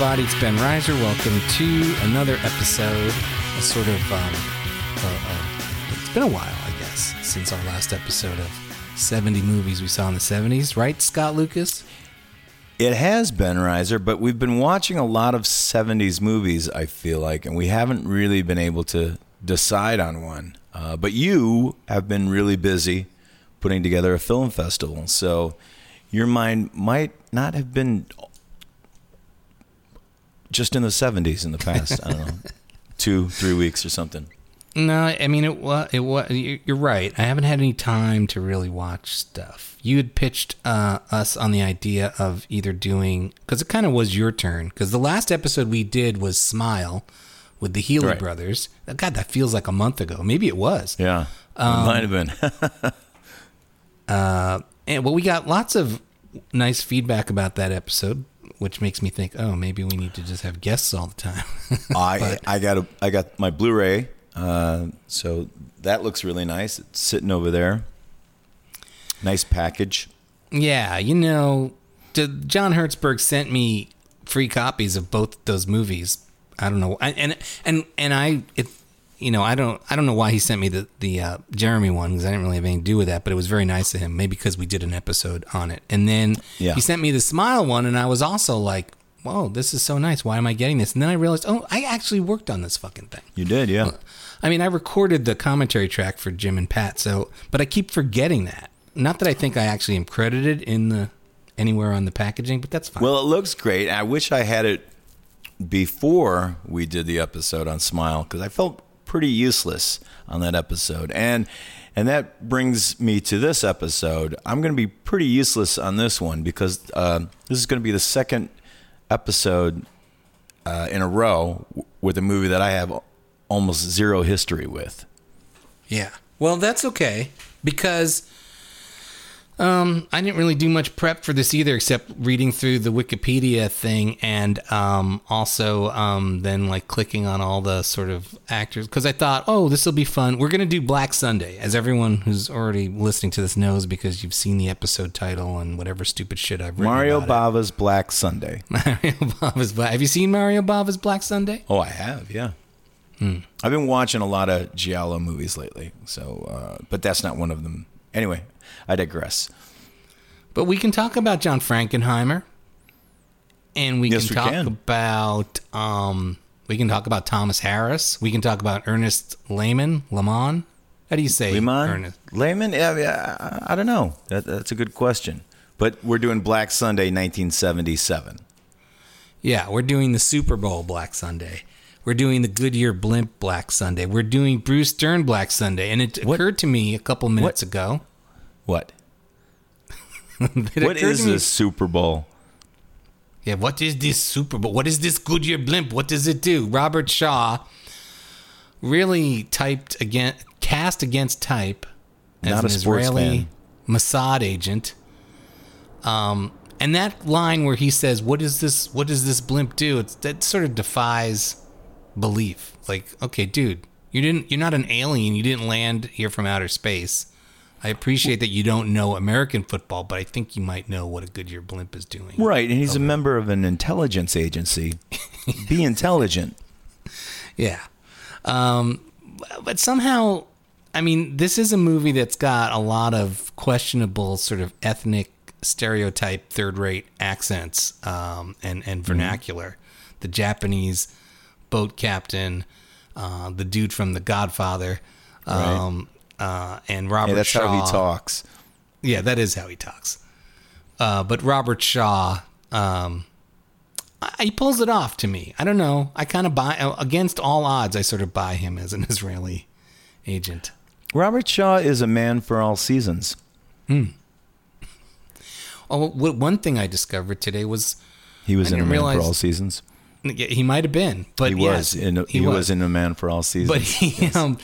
Everybody, it's Ben Reiser. Welcome to another episode. A sort of, um, uh, uh, it's been a while, I guess, since our last episode of 70 movies we saw in the 70s, right, Scott Lucas? It has been Reiser, but we've been watching a lot of 70s movies, I feel like, and we haven't really been able to decide on one. Uh, but you have been really busy putting together a film festival, so your mind might not have been just in the 70s in the past. I don't know, two, three weeks or something. No, I mean it was. It was. You're right. I haven't had any time to really watch stuff. You had pitched uh, us on the idea of either doing because it kind of was your turn because the last episode we did was Smile with the Healy Right. brothers. God, that feels like a month ago. Maybe it was. Yeah, Um, it might have been. And well, we got lots of nice feedback about that episode, which makes me think, oh, maybe we need to just have guests all the time. I I got a I got my Blu-ray, uh, so that looks really nice. It's sitting over there. Nice package. yeah, you know, John Hertzberg sent me free copies of both those movies. I don't know, and and and, and I it. You know, I don't. I don't know why he sent me the the uh, Jeremy one because I didn't really have anything to do with that. But it was very nice of him. Maybe because we did an episode on it, and then Yeah. he sent me the Smile one, and I was also like, "Whoa, this is so nice. Why am I getting this?" And then I realized, oh, I actually worked on this fucking thing. You did, yeah. I mean, I recorded the commentary track for Jim and Pat, so but I keep forgetting that. Not that I think I actually am credited in the anywhere on the packaging, but that's fine. Well, it looks great. I wish I had it before we did the episode on Smile because I felt pretty useless on that episode. And and that brings me to this episode. I'm going to be pretty useless on this one because uh, this is going to be the second episode uh, in a row with a movie that I have almost zero history with. yeah. Well, that's okay because um, I didn't really do much prep for this either, except reading through the Wikipedia thing and um, also um, then like clicking on all the sort of actors because I thought, oh, this will be fun. We're gonna do Black Sunday, as everyone who's already listening to this knows because you've seen the episode title and whatever stupid shit I've written Mario about it. Bava's Black Sunday. Mario Bava's Black. Have you seen Mario Bava's Black Sunday? Oh, I have, yeah. Hmm. I've been watching a lot of Giallo movies lately, so uh, but that's not one of them. Anyway, I digress. But we can talk about John Frankenheimer, and we Yes, can we talk can. about um, we can talk about Thomas Harris. We can talk about Ernest Lehman, Lemon. How do you say Lehman, Ernest? Lehman, yeah, yeah, I, I don't know. That, that's a good question. But we're doing Black Sunday, 1977. Yeah, we're doing the Super Bowl Black Sunday. We're doing the Goodyear Blimp Black Sunday. We're doing Bruce Dern Black Sunday. And it What- occurred to me a couple minutes ago. What? It What occurred is to me- this Super Bowl? Yeah, what is this Super Bowl? What is this Goodyear blimp? What does it do? Robert Shaw really typed again, cast against type as Not an a sports Israeli fan. Mossad agent. Um, and that line where he says, "What is this? What does this blimp do?" It's that sort of defies belief. Like, okay, dude, you didn't. You're not an alien. You didn't land here from outer space. I appreciate that you don't know American football, but I think you might know what a Goodyear blimp is doing. Right, and he's a member of an intelligence agency. Be intelligent. Yeah. Um, but somehow, I mean, this is a movie that's got a lot of questionable sort of ethnic stereotype third rate accents um, and, and vernacular. The Japanese boat captain, uh, the dude from The Godfather, um, uh, and Robert Hey, that's Shaw. how he talks. Yeah, that is how he talks. Uh, but Robert Shaw, um, I- he pulls it off to me. I don't know. I kind of buy against all odds. I sort of buy him as an Israeli agent. Robert Shaw is a man for all seasons. Oh, what, one thing I discovered today was He was in a man for all seasons. yeah, he might have been, but He yes, was in. A, he, was. in a man for all seasons. But he, um,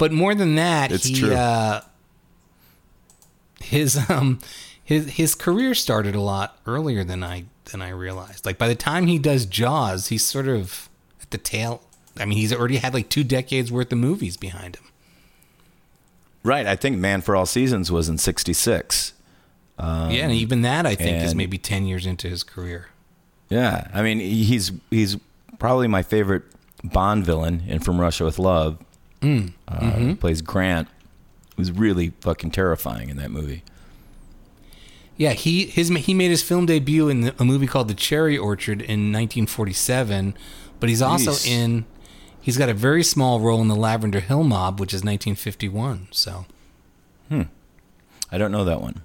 but more than that, It's he, true. Uh, his um, his his career started a lot earlier than I than I realized. Like by the time he does Jaws, he's sort of at the tail. I mean, he's already had like two decades worth of movies behind him. right, I think Man for All Seasons was in '66. yeah, and even that I think is maybe ten years into his career. Yeah, I mean he's he's probably my favorite Bond villain in From Russia with Love. Mm. Uh, Mm-hmm. Plays Grant. Was really fucking terrifying in that movie. Yeah, he his he made his film debut in a movie called The Cherry Orchard in 1947, but he's also Jeez. in he's got a very small role in the Lavender Hill Mob, which is 1951. So I don't know that one.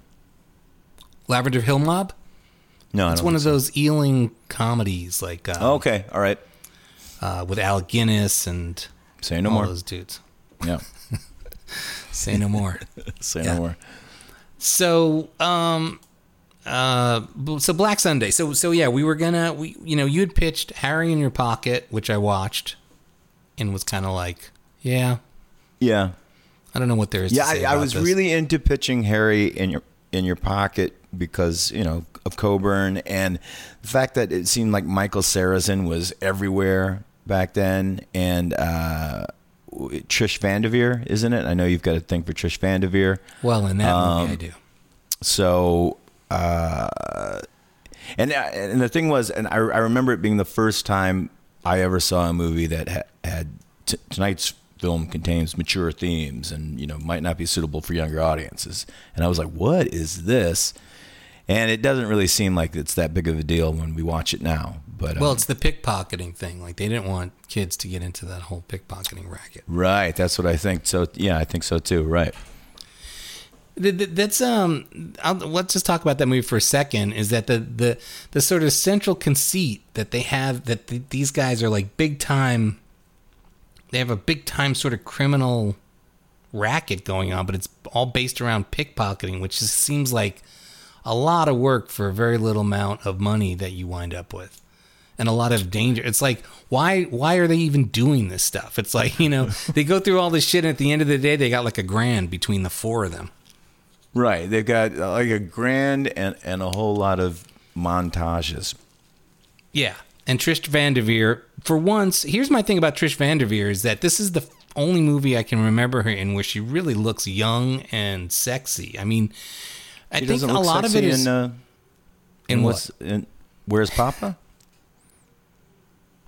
Lavender Hill Mob, No, I it's one of those Ealing comedies like uh, so. Oh, okay, all right. uh, with Al Guinness and Say no all more. those dudes. Yeah, Say no more. say Yeah. no more. So, um, uh, so Black Sunday. So, so yeah, we were gonna, we, you know, you had pitched Harry in Your Pocket, which I watched, and was kind of like, yeah, Yeah, I don't know what there is. yeah. to say I, I was this. really into pitching Harry in your in your pocket because you know of Coburn and the fact that it seemed like Michael Sarrazin was everywhere back then, and uh, Trish Van Devere, isn't it? I know you've got a thing for Trish Van Devere. well in that um, movie. I do. So, uh, and and the thing was, and I, I remember it being the first time I ever saw a movie that had, had t- tonight's film contains mature themes and you know might not be suitable for younger audiences. And I was like, what is this? And it doesn't really seem like it's that big of a deal when we watch it now. But Well, um, it's the pickpocketing thing. Like they didn't want kids to get into that whole pickpocketing racket. right, that's what I think. So yeah, I think so too. Right. Th- th- That's um. I'll, let's just talk about that movie for a second. Is that the the the sort of central conceit that they have that th- these guys are like big time. They have a big time sort of criminal racket going on, but it's all based around pickpocketing, which just seems like a lot of work for a very little amount of money that you wind up with. And a lot of danger. It's like, why why are they even doing this stuff? It's like, you know, they go through all this shit and at the end of the day they got like a grand between the four of them. Right. They've got uh, like a grand and, and a whole lot of montages. Yeah. And Trish Van Vanderveer, for once, here's my thing about Trish Van Vanderveer is that this is the only movie I can remember her in where she really looks young and sexy. I mean, I She think a lot of it is in, uh, in what's what? in Where's Papa?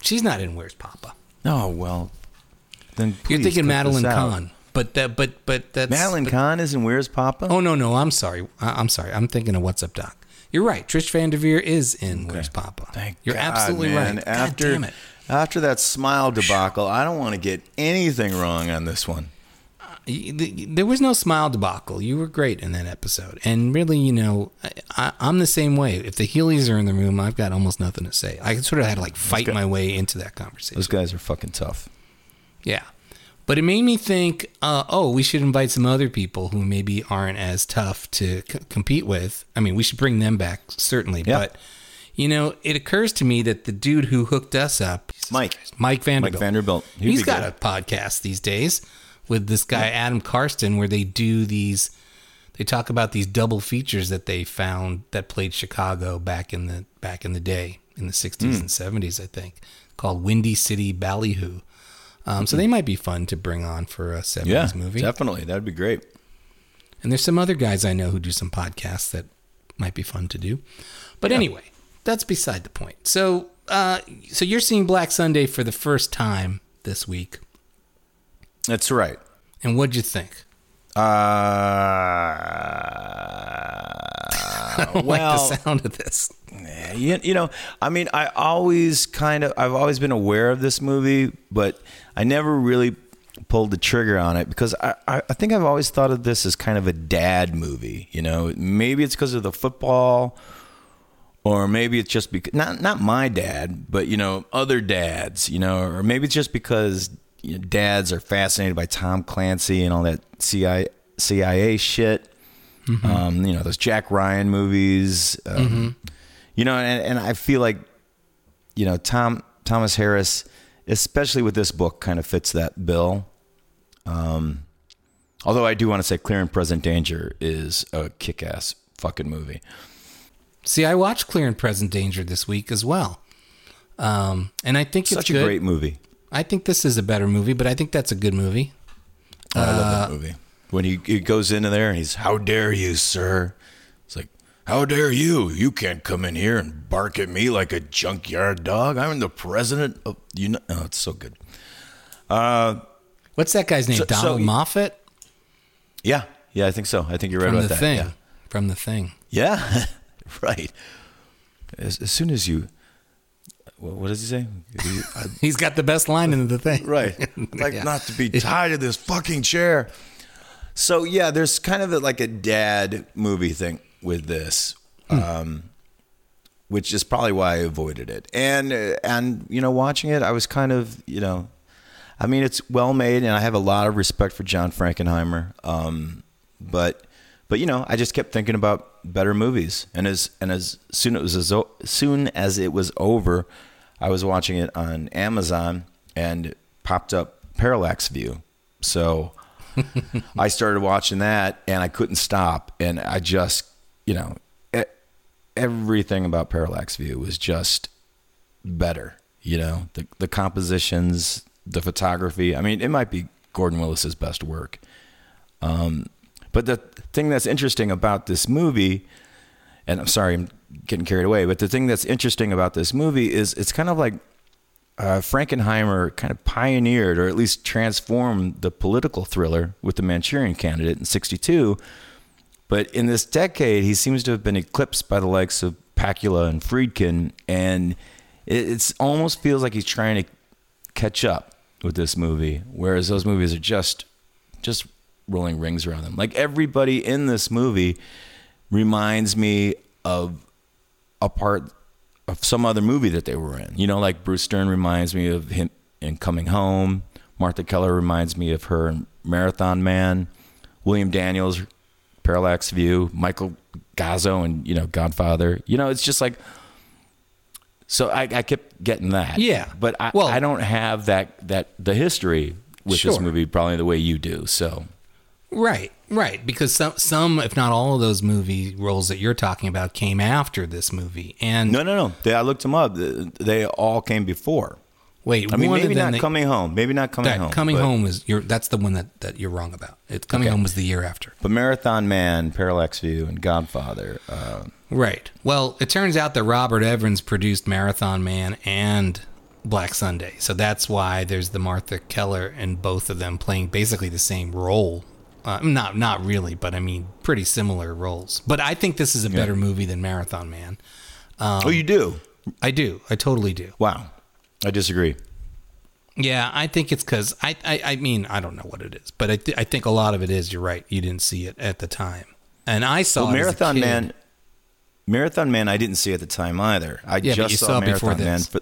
She's not in Where's Papa. Oh well, then You're thinking Madeline. Kahn, but that, but but that's Madeline but- Kahn is in Where's Papa? Oh no, no, I'm sorry. I, I'm sorry. I'm thinking of What's Up, Doc. You're right. Trish Van Devere is in Where's Papa. Thank You're God, absolutely man. right. After God damn it. after that smile debacle, I don't want to get anything wrong on this one. There was no smile debacle. You were great in that episode, and really, you know, I, I'm the same way. If the Healys are in the room, I've got almost nothing to say. I sort of had to like fight go- my way into that conversation. Those guys are fucking tough. Yeah. But it made me think, uh, oh, we should invite some other people who maybe aren't as tough to c- compete with. I mean, we should bring them back, certainly. Yeah. But, you know, it occurs to me that the dude who hooked us up, Mike. Mike Vanderbilt, Vanderbilt. He'd he's got good. a podcast these days with this guy, Adam Karsten, where they do these, they talk about these double features that they found that played Chicago back in the, back in the day, in the 60s Hmm. and 70s, I think, called Windy City Ballyhoo. Um, so they might be fun to bring on for a 70s Yeah, movie. definitely. That'd be great. And there's some other guys I know who do some podcasts that might be fun to do. But anyway, that's beside the point. So, uh, so you're seeing Black Sunday for the first time this week, That's right. and what'd you think? Uh, I don't well, like the sound of this. You, you know, I mean, I always kind of, I've always been aware of this movie, but I never really pulled the trigger on it because I, I, I think I've always thought of this as kind of a dad movie. You know, maybe it's because of the football, or maybe it's just because not not my dad, but you know, other dads. You know, or maybe it's just because you know, dads are fascinated by Tom Clancy and all that CIA CIA shit. Um, you know, those Jack Ryan movies. Um, You know, and, and I feel like, you know, Tom Thomas Harris, especially with this book, kind of fits that bill. Um, although I do want to say, Clear and Present Danger is a kick-ass fucking movie. See, I watched Clear and Present Danger this week as well, um, and I think Such it's such a good. great movie. I think this is a better movie, but I think that's a good movie. Oh, I love that movie. When he, he goes into there and he's, "How dare you, sir?" It's like, How dare you? You can't come in here and bark at me like a junkyard dog. I'm the president of you know. Oh, it's so good. Uh, What's that guy's name? So- so- Donald Moffat yeah, yeah, I think so. I think you're right from about the that. thing. Yeah. From the thing. Yeah, right. As, as soon as you, what, does he say? He's got the best line in the thing. right, like Yeah. not to be tied to this fucking chair. So yeah, there's kind of a, like a dad movie thing with this, um, which is probably why I avoided it. And uh, and you know, watching it, I was kind of you know, I mean, it's well made, and I have a lot of respect for John Frankenheimer. Um, but but you know, I just kept thinking about better movies, and as and as soon as as soon as it was over, I was watching it on Amazon, and popped up Parallax View. So I started watching that, and I couldn't stop, and I just you know, everything about Parallax View was just better. You know, the the compositions, the photography. I mean, it might be Gordon Willis's best work. Um, but the thing that's interesting about this movie, and I'm sorry, I'm getting carried away, but the thing that's interesting about this movie is it's kind of like uh, Frankenheimer kind of pioneered or at least transformed the political thriller with the Manchurian Candidate in '62. But in this decade, he seems to have been eclipsed by the likes of Pakula and Friedkin, and it almost feels like he's trying to catch up with this movie, whereas those movies are just just rolling rings around them. Like everybody in this movie reminds me of a part of some other movie that they were in. You know, like Bruce Dern reminds me of him in Coming Home. Martha Keller reminds me of her in Marathon Man. William Daniels, Parallax View. Michael Gazzo and you know Godfather. You know, it's just like. So I, I kept getting that. Yeah. but I, Well- I don't have that that the history with this movie probably the way you do. So Right, right. Because some, some, if not all of those movie roles that you're talking about came after this movie. And no, no, no. They, I looked them up. They all came before. wait, I mean, maybe not that- coming home. Maybe not coming that home. coming but- home is you're that's the one that, that you're wrong about. It's coming Okay. home was the year after. But Marathon Man, Parallax View, and Godfather. Uh, Right. Well, it turns out that Robert Evans produced Marathon Man and Black Sunday. So that's why there's the Martha Keller and both of them playing basically the same role. Uh, not not really, but I mean pretty similar roles. But I think this is a better movie than Marathon Man. Um, oh, you do? I do. I totally do. Wow. I disagree. Yeah, I think it's because I, I I mean I don't know what it is, but I th- I think a lot of it is. You're right. You didn't see it at the time, and I saw Well, it as a Marathon. Man. Marathon Man, I didn't see at the time either. I Yeah, just saw, saw it before Marathon Man. For,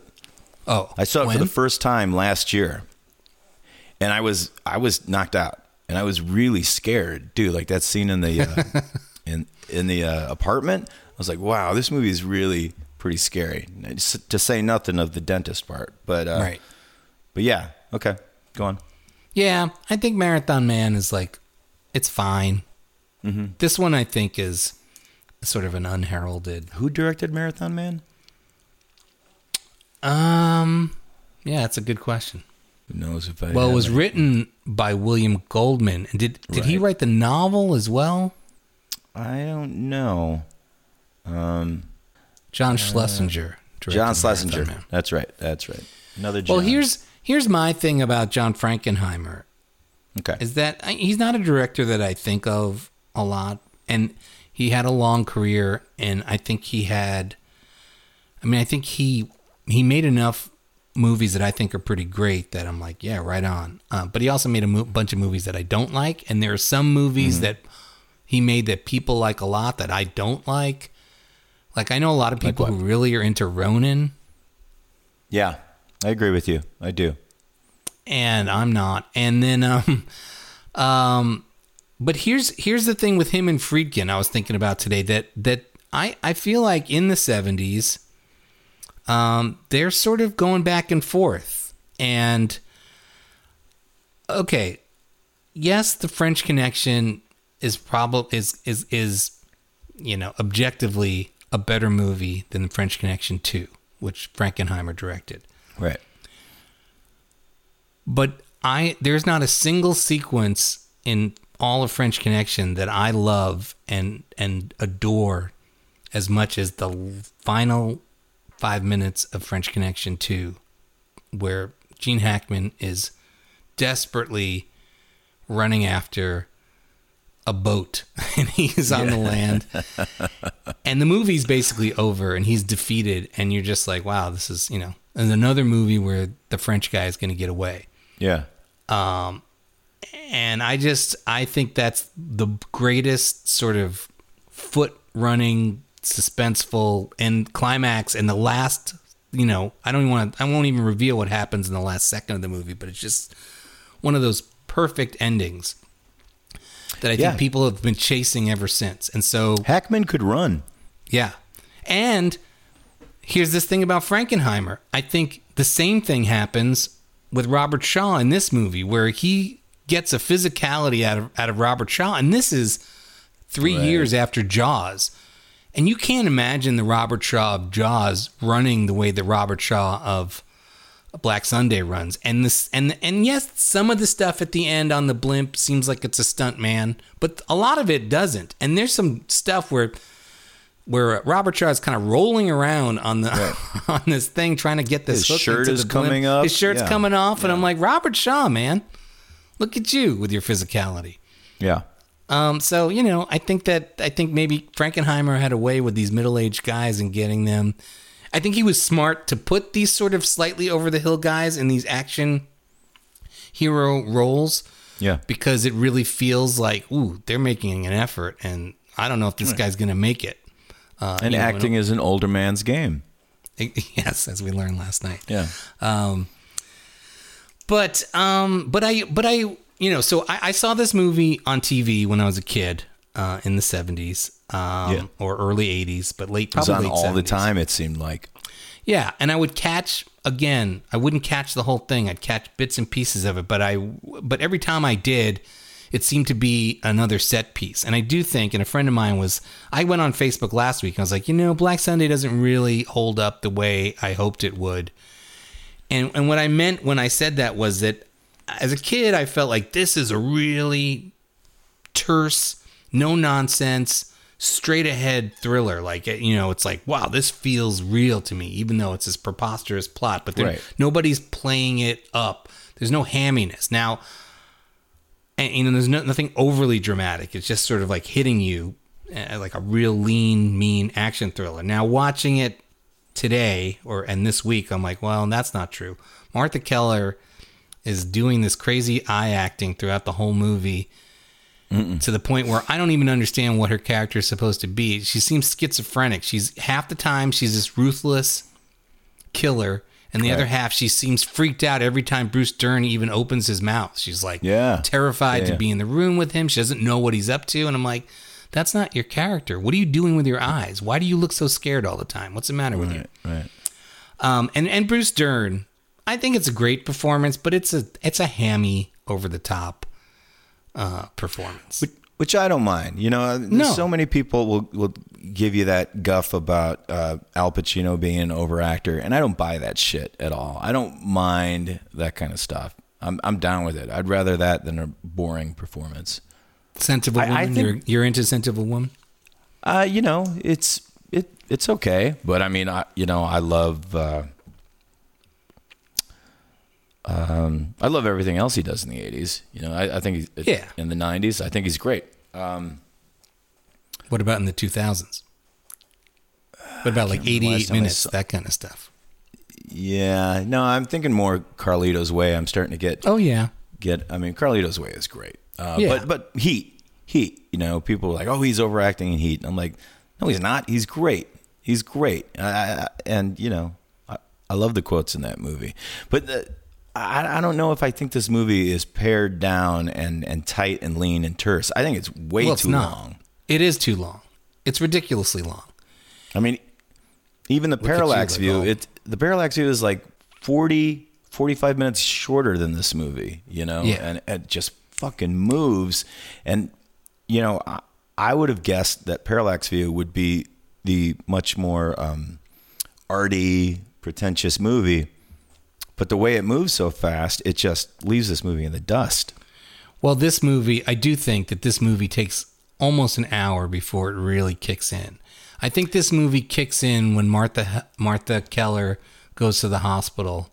Oh, I saw it for the first time last year, and I was I was knocked out, and I was really scared, dude. Like that scene in the uh, in in the uh, apartment. I was like, wow, this movie is really pretty scary. To say nothing of the dentist part, but uh, right. But yeah, okay, go on. Yeah, I think Marathon Man is like, it's fine. Mm-hmm. This one I think is sort of an unheralded. Who directed Marathon Man? Um, yeah, that's a good question. Who knows if I? Well, it was it. written by William Goldman. And did did he write the novel as well? I don't know. Um, John Schlesinger. directed John Schlesinger. Man. That's right. That's right. Another. John. Well, here's here's my thing about John Frankenheimer. okay. is that I- he's not a director that I think of a lot, and he had a long career, and I think he had. I mean, I think he he made enough movies that I think are pretty great that I'm like, yeah, right on. Uh, but he also made a mo- bunch of movies that I don't like, and there are some movies Mm-hmm. that he made that people like a lot that I don't like. Like I know a lot of people what? who really are into Ronin, Yeah, I agree with you. I do. and I'm not. And then um um but here's here's the thing with him and Friedkin I was thinking about today that that I I feel like in the 70s um they're sort of going back and forth. And okay, yes, the French Connection is probably is is is you know, objectively a better movie than the French Connection 2, which Frankenheimer directed Right. but I there's not a single sequence in all of French Connection that I love and and adore as much as the final five minutes of French Connection 2, where Gene Hackman is desperately running after a boat and he's on the land. and the movie's basically over and he's defeated. And you're just like, wow, this is, you know, and another movie where the French guy is going to get away. Yeah. Um, and I just I think that's the greatest sort of foot running suspenseful and climax and the last you know I don't even want to I won't even reveal what happens in the last second of the movie but it's just one of those perfect endings that I Yeah. think people have been chasing ever since and so Hackman could run. yeah. And here's this thing about Frankenheimer. I think the same thing happens with Robert Shaw in this movie, where he gets a physicality out of out of Robert Shaw, and this is three Right. years after Jaws. And you can't imagine the Robert Shaw of Jaws running the way the Robert Shaw of Black Sunday runs. And this and and yes, some of the stuff at the end on the blimp seems like it's a stunt man, but a lot of it doesn't. And there's some stuff where where Robert Shaw is kind of rolling around on the on this thing trying to get this His shirt is the blimp. coming up. His shirt's Yeah. coming off, and I'm like, Robert Shaw, man, look at you with your physicality. Yeah. Um, so you know, I think that I think maybe Frankenheimer had a way with these middle-aged guys and getting them. I think he was smart to put these sort of slightly over the hill guys in these action hero roles Yeah. because it really feels like, ooh, they're making an effort, and I don't know if this guy's gonna make it. Uh, And you know, acting is an older man's game. yes, as we learned last night. Yeah. Um, but um, but I but I you know so I, I saw this movie on TV when I was a kid uh, in the seventies um, Yeah. or early eighties, but late It was probably on all the time, it seemed like. Yeah, and I would catch again. I wouldn't catch the whole thing. I'd catch bits and pieces of it, but I but every time I did, it seemed to be another set piece. And I do think, and a friend of mine was, I went on Facebook last week and I was like, you know, Black Sunday doesn't really hold up the way I hoped it would. And and what I meant when I said that was that as a kid, I felt like this is a really terse, no nonsense, straight ahead thriller. Like you know, it's like wow, this feels real to me, even though it's this preposterous plot. But there- Right. nobody's playing it up. There's no hamminess now. And you know, there's no, nothing overly dramatic. It's just sort of like hitting you uh, like a real lean, mean action thriller. Now watching it today or and this week, I'm like, well, that's not true. Martha Keller is doing this crazy eye acting throughout the whole movie to the point where I don't even understand what her character is supposed to be. She seems schizophrenic. She's half the time she's this ruthless killer, and the other half she seems freaked out every time Bruce Dern even opens his mouth. She's like Yeah. terrified Yeah, to be in the room with him. She doesn't know what he's up to, and I'm like, that's not your character. What are you doing with your eyes? Why do you look so scared all the time? What's the matter with you? Right. Right. Um, and and Bruce Dern, I think it's a great performance, but it's a it's a hammy over the top uh, performance. Which, which I don't mind. You know, No. so many people will, will give you that guff about uh, Al Pacino being an overactor, and I don't buy that shit at all. I don't mind that kind of stuff. I'm, I'm down with it. I'd rather that than a boring performance. Scent of a I- woman. I think- you're you're into scent of a woman. Uh, you know, it's it it's okay, but I mean, I you know, I love uh, um, I love everything else he does in the '80s. You know, I, I think he's, Yeah. in the '90s, I think he's great. Um, What about in the 2000s? What about like can't remember the last 88 minutes, that kind of stuff? yeah, no, I'm thinking more Carlito's Way. I'm starting to get Oh yeah, get. I mean, Carlito's Way is great. Uh, Yeah. But but Heat, Heat. You know, people are like, oh, he's overacting in Heat. And I'm like, no, he's not. He's great. He's great. I, I, and you know, I, I love the quotes in that movie. But the, I, I don't know if I think this movie is pared down and and tight and lean and terse. I think it's way well, it's too not. long. It is too long. It's ridiculously long. I mean, even the you, parallax like, view, oh. it the parallax view is like 40, 45 minutes shorter than this movie, you know, Yeah. and it just fucking moves. And you know, I, I would have guessed that parallax view would be the much more um, arty, pretentious movie. But the way it moves so fast, it just leaves this movie in the dust. Well, this movie, I do think that this movie takes almost an hour before it really kicks in. I think this movie kicks in when Martha Martha Keller goes to the hospital.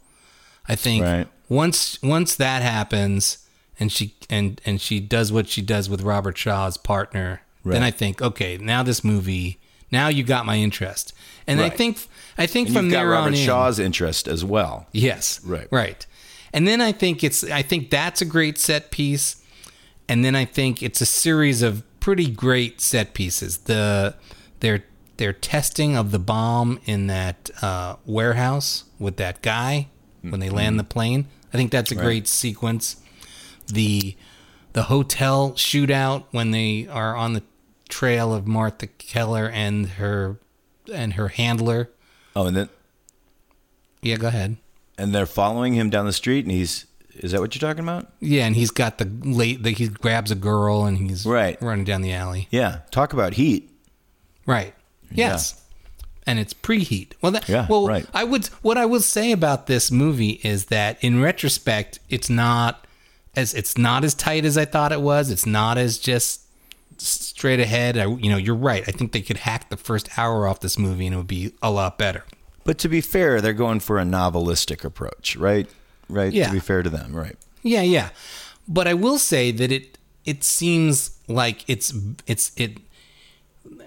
I think Right. once once that happens and she and and she does what she does with Robert Shaw's partner, then I think okay, now this movie, now you got my interest. And I think I think And from you've got there Robert on in, Shaw's interest as well. Yes. Right. Right. And then I think it's I think that's a great set piece. And then I think it's a series of pretty great set pieces. The their their testing of the bomb in that uh, warehouse with that guy when they land the plane. I think that's a great sequence. The the hotel shootout when they are on the trail of Martha Keller and her and her handler. Oh, and then Yeah, go ahead. and they're following him down the street, and he's is that what you're talking about? Yeah, and he's got the late. The, he grabs a girl and he's Right. running down the alley. Yeah, talk about heat. Right. Yes. And it's preheat. Well, that, Yeah, well, right. I would. What I will say about this movie is that, in retrospect, it's not as it's not as tight as I thought it was. It's not as just straight ahead. I, you know, you're right. I think they could hack the first hour off this movie and it would be a lot better. But to be fair, they're going for a novelistic approach, right? Right. Yeah. To be fair to them, right? Yeah, yeah. But I will say that it it seems like it's it's it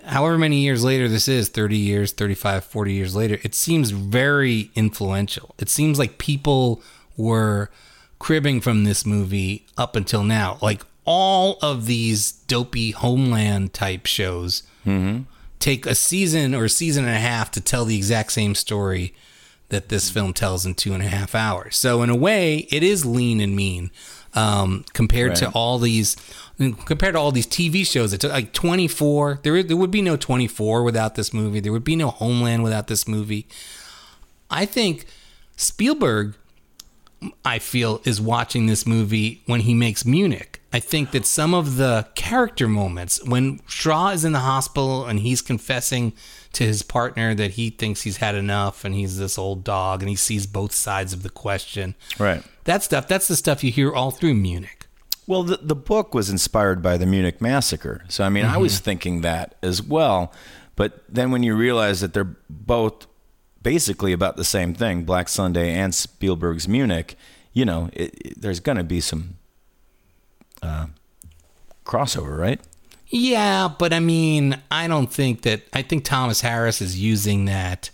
however many years later this is 30 years 35 40 years later it seems very influential it seems like people were cribbing from this movie up until now like all of these dopey homeland type shows take a season or a season and a half to tell the exact same story that this film tells in two and a half hours. So in a way, it is lean and mean um, compared to all these compared to all these TV shows. It took like 24. There there would be no 24 without this movie. There would be no Homeland without this movie. I think Spielberg I feel is watching this movie when he makes Munich. I think that some of the character moments when Shaw is in the hospital and he's confessing to his partner that he thinks he's had enough and he's this old dog and he sees both sides of the question. Right. That stuff, that's the stuff you hear all through Munich. Well, the, the book was inspired by the Munich massacre. So, I mean, I was mm-hmm. thinking that as well. But then when you realize that they're both basically about the same thing, Black Sunday and Spielberg's Munich, you know, it, it- there's going to be some uh, crossover, right? Yeah, but I mean, I don't think that I think Thomas Harris is using that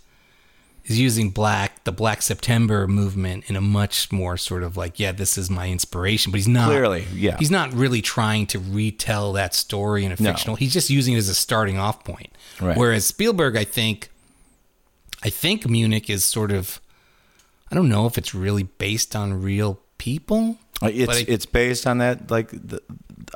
is using black the Black September movement in a much more sort of like, yeah, this is my inspiration, but he's not Clearly, yeah. He's not really trying to retell that story in a No. fictional. He's just using it as a starting off point. Right. Whereas Spielberg, I think I think Munich is sort of I don't know if it's really based on real people. It's I- it's based on that like the,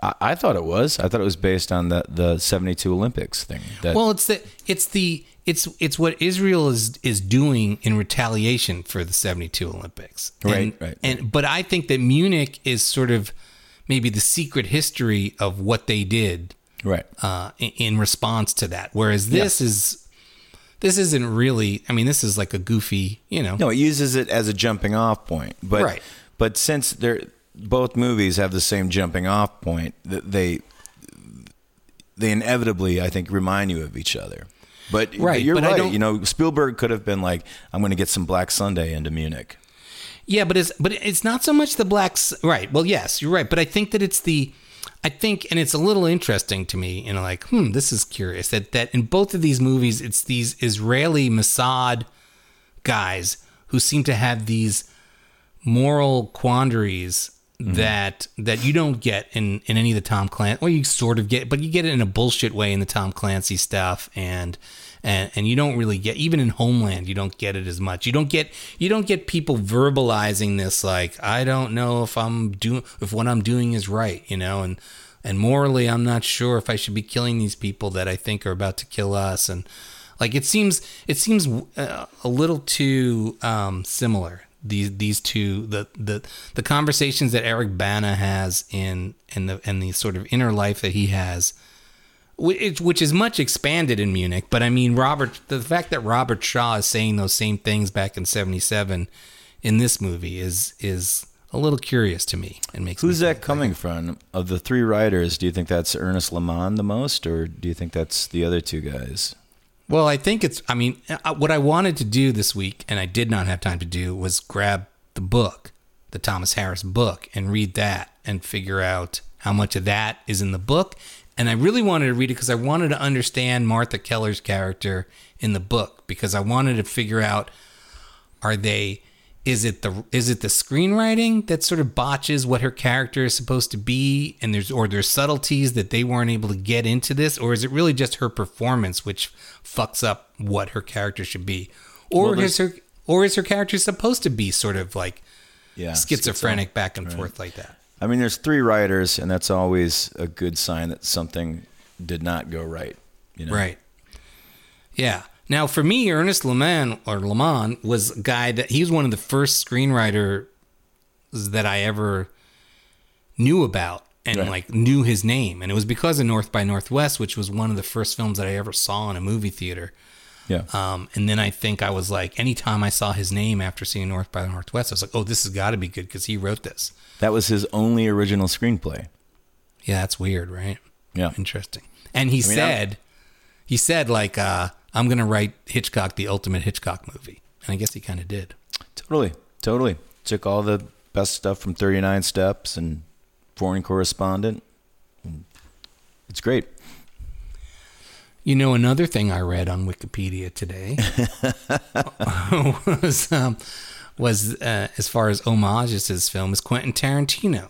I, I thought it was. I thought it was based on the the 72 Olympics thing. That, Well, it's the it's the it's it's what Israel is is doing in retaliation for the 72 Olympics. Right, and, right, And but I think that Munich is sort of maybe the secret history of what they did right. uh, in, in response to that. Whereas this is this isn't really. I mean, this is like a goofy, you know. No, it uses it as a jumping off point. But Right. but since they're both movies have the same jumping off point, that they they inevitably, I think, remind you of each other. But, but Right, you're but right. You know, Spielberg could have been like, "I'm going to get some Black Sunday into Munich." Yeah, but it's but it's not so much the blacks. Right. Well, yes, you're right. But I think that it's the, I think, and it's a little interesting to me. You know, like, hmm, this is curious that that in both of these movies, it's these Israeli Mossad guys who seem to have these moral quandaries that that you don't get in in any of the Tom Clancy. Well, you sort of get, but you get it in a bullshit way in the Tom Clancy stuff, and and and you don't really get even in Homeland. You don't get it as much. You don't get you don't get people verbalizing this like I don't know if I'm doing if what I'm doing is right, you know, and and morally I'm not sure if I should be killing these people that I think are about to kill us and like it seems it seems uh, a little too um, similar these these two the the the conversations that Eric Bana has in in the and the sort of inner life that he has which, which is much expanded in Munich but I mean Robert the fact that Robert Shaw is saying those same things back in 77 in this movie is is a little curious to me and makes Who's that coming from? Of the three writers, do you think that's Ernest Lemon the most, or do you think that's the other two guys? Well, I think it's. I mean, uh, what I wanted to do this week, and I did not have time to do, was grab the book, the Thomas Harris book, and read that and figure out how much of that is in the book. And I really wanted to read it because I wanted to understand Martha Keller's character in the book because I wanted to figure out are they is it the is it the screenwriting that sort of botches what her character is supposed to be and there's or there's subtleties that they weren't able to get into this or is it really just her performance which fucks up what her character should be or Well, is her or is her character supposed to be sort of like Yeah. schizophrenic back and forth like that I mean, there's three writers, and that's always a good sign that something did not go right. You know? Right. Yeah. Now, for me, Ernest Leman or Lemon was a guy that he was one of the first screenwriters that I ever knew about and Right. like knew his name, and it was because of North by Northwest, which was one of the first films that I ever saw in a movie theater. Yeah. Um, and then I think I was like, anytime I saw his name after seeing North by Northwest, I was like, oh, this has got to be good because he wrote this. that was his only original screenplay. Yeah, that's weird, right? Yeah. Interesting. And he mean, said, he said like, uh, I'm gonna write Hitchcock the ultimate Hitchcock movie, and I guess he kind of did. Totally. Totally. Took all the best stuff from 39 Steps and Foreign Correspondent. It's great. You know, another thing I read on Wikipedia today was um, was uh, as far as homages to this film is Quentin Tarantino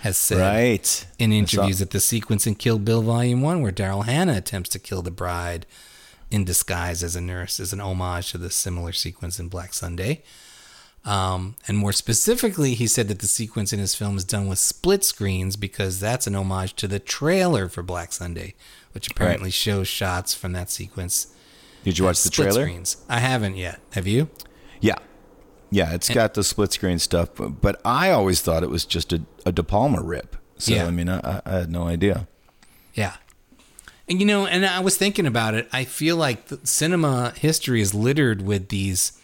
has said Right. in interviews that the sequence in Kill Bill Volume One, where Daryl Hannah attempts to kill the bride in disguise as a nurse, is an homage to the similar sequence in Black Sunday. Um, and more specifically, he said that the sequence in his film is done with split screens because that's an homage to the trailer for Black Sunday, which apparently shows shots from that sequence. Did you watch the trailer? Screens. I haven't yet. Have you? Yeah. Yeah, it's got the split screen stuff, but, but I always thought it was just a, a De Palma rip. So, Yeah. I mean, I, I had no idea. Yeah. And you know, and I was thinking about it. I feel like the cinema history is littered with these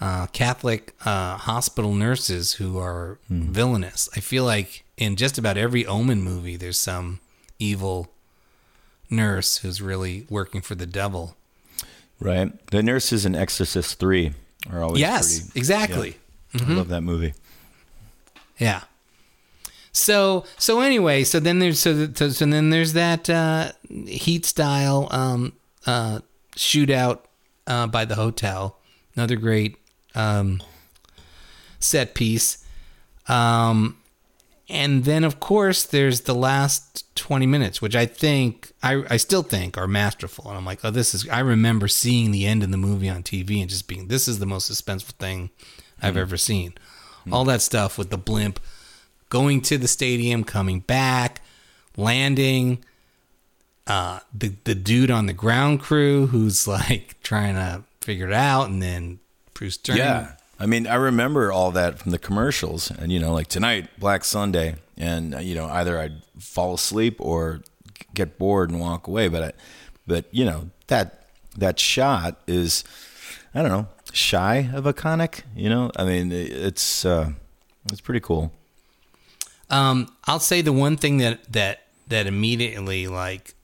uh, Catholic uh, hospital nurses who are villainous. I feel like in just about every Omen movie, there's some evil nurse who's really working for the devil. Right? The nurses in Exorcist 3 are always yes, pretty. exactly. I love that movie. Yeah. So so anyway, so then there's so, so, so then there's that uh, heat style um, uh, shootout uh, by the hotel. Another great um, set piece. Um, and then of course there's the last 20 minutes, which I think I, I still think are masterful. And I'm like, oh, this is. I remember seeing the end of the movie on TV and just being, this is the most suspenseful thing I've ever seen. All that stuff with the blimp going to the stadium, coming back, landing. Uh, the the dude on the ground crew who's like trying to figure it out, and then Bruce Dern. Yeah. I mean, I remember all that from the commercials, and you know, like tonight, Black Sunday, and uh, you know, either I'd fall asleep or get bored and walk away. But, I, but you know, that that shot is, I don't know, shy of iconic. You know, I mean, it's uh, it's pretty cool. Um, I'll say the one thing that that that immediately like